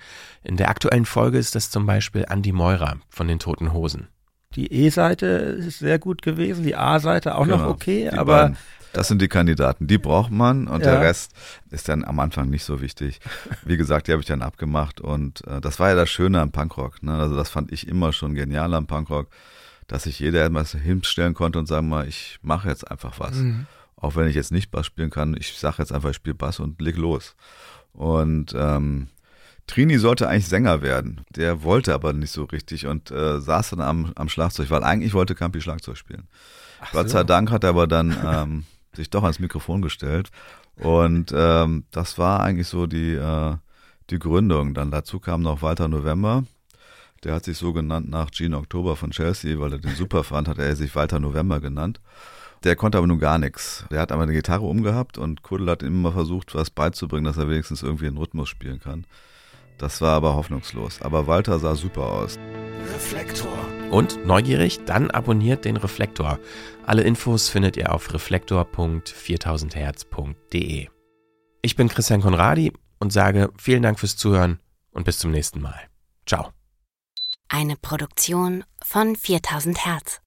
In der aktuellen Folge ist das zum Beispiel Andy Meurer von den Toten Hosen. Die E-Seite ist sehr gut gewesen, die A-Seite auch genau, noch okay, aber beiden. Das sind die Kandidaten, die braucht man und ja. der Rest ist dann am Anfang nicht so wichtig. Wie gesagt, die habe ich dann abgemacht und äh, das war ja das Schöne am Punkrock. Ne? Also das fand ich immer schon genial am Punkrock, dass sich jeder etwas hinstellen konnte und sagen mal, ich mache jetzt einfach was. Mhm. Auch wenn ich jetzt nicht Bass spielen kann, ich sage jetzt einfach, ich spiele Bass und leg los. Und ähm, Trini sollte eigentlich Sänger werden. Der wollte aber nicht so richtig und äh, saß dann am, am Schlagzeug, weil eigentlich wollte Campi Schlagzeug spielen. Ach Gott sei Dank hat er aber dann ähm, sich doch ans Mikrofon gestellt. Und ähm, das war eigentlich so die, äh, die Gründung. Dann dazu kam noch Walter November. Der hat sich so genannt nach Gene Oktober von Chelsea, weil er den super fand, hat er sich Walter November genannt. Der konnte aber nun gar nichts. Der hat aber eine Gitarre umgehabt und Kuddel hat immer versucht, was beizubringen, dass er wenigstens irgendwie einen Rhythmus spielen kann. Das war aber hoffnungslos. Aber Walter sah super aus. Reflektor. Und neugierig? Dann abonniert den Reflektor. Alle Infos findet ihr auf reflektor.4000herz.de. Ich bin Christian Konradi und sage vielen Dank fürs Zuhören und bis zum nächsten Mal. Ciao. Eine Produktion von 4000 Hertz.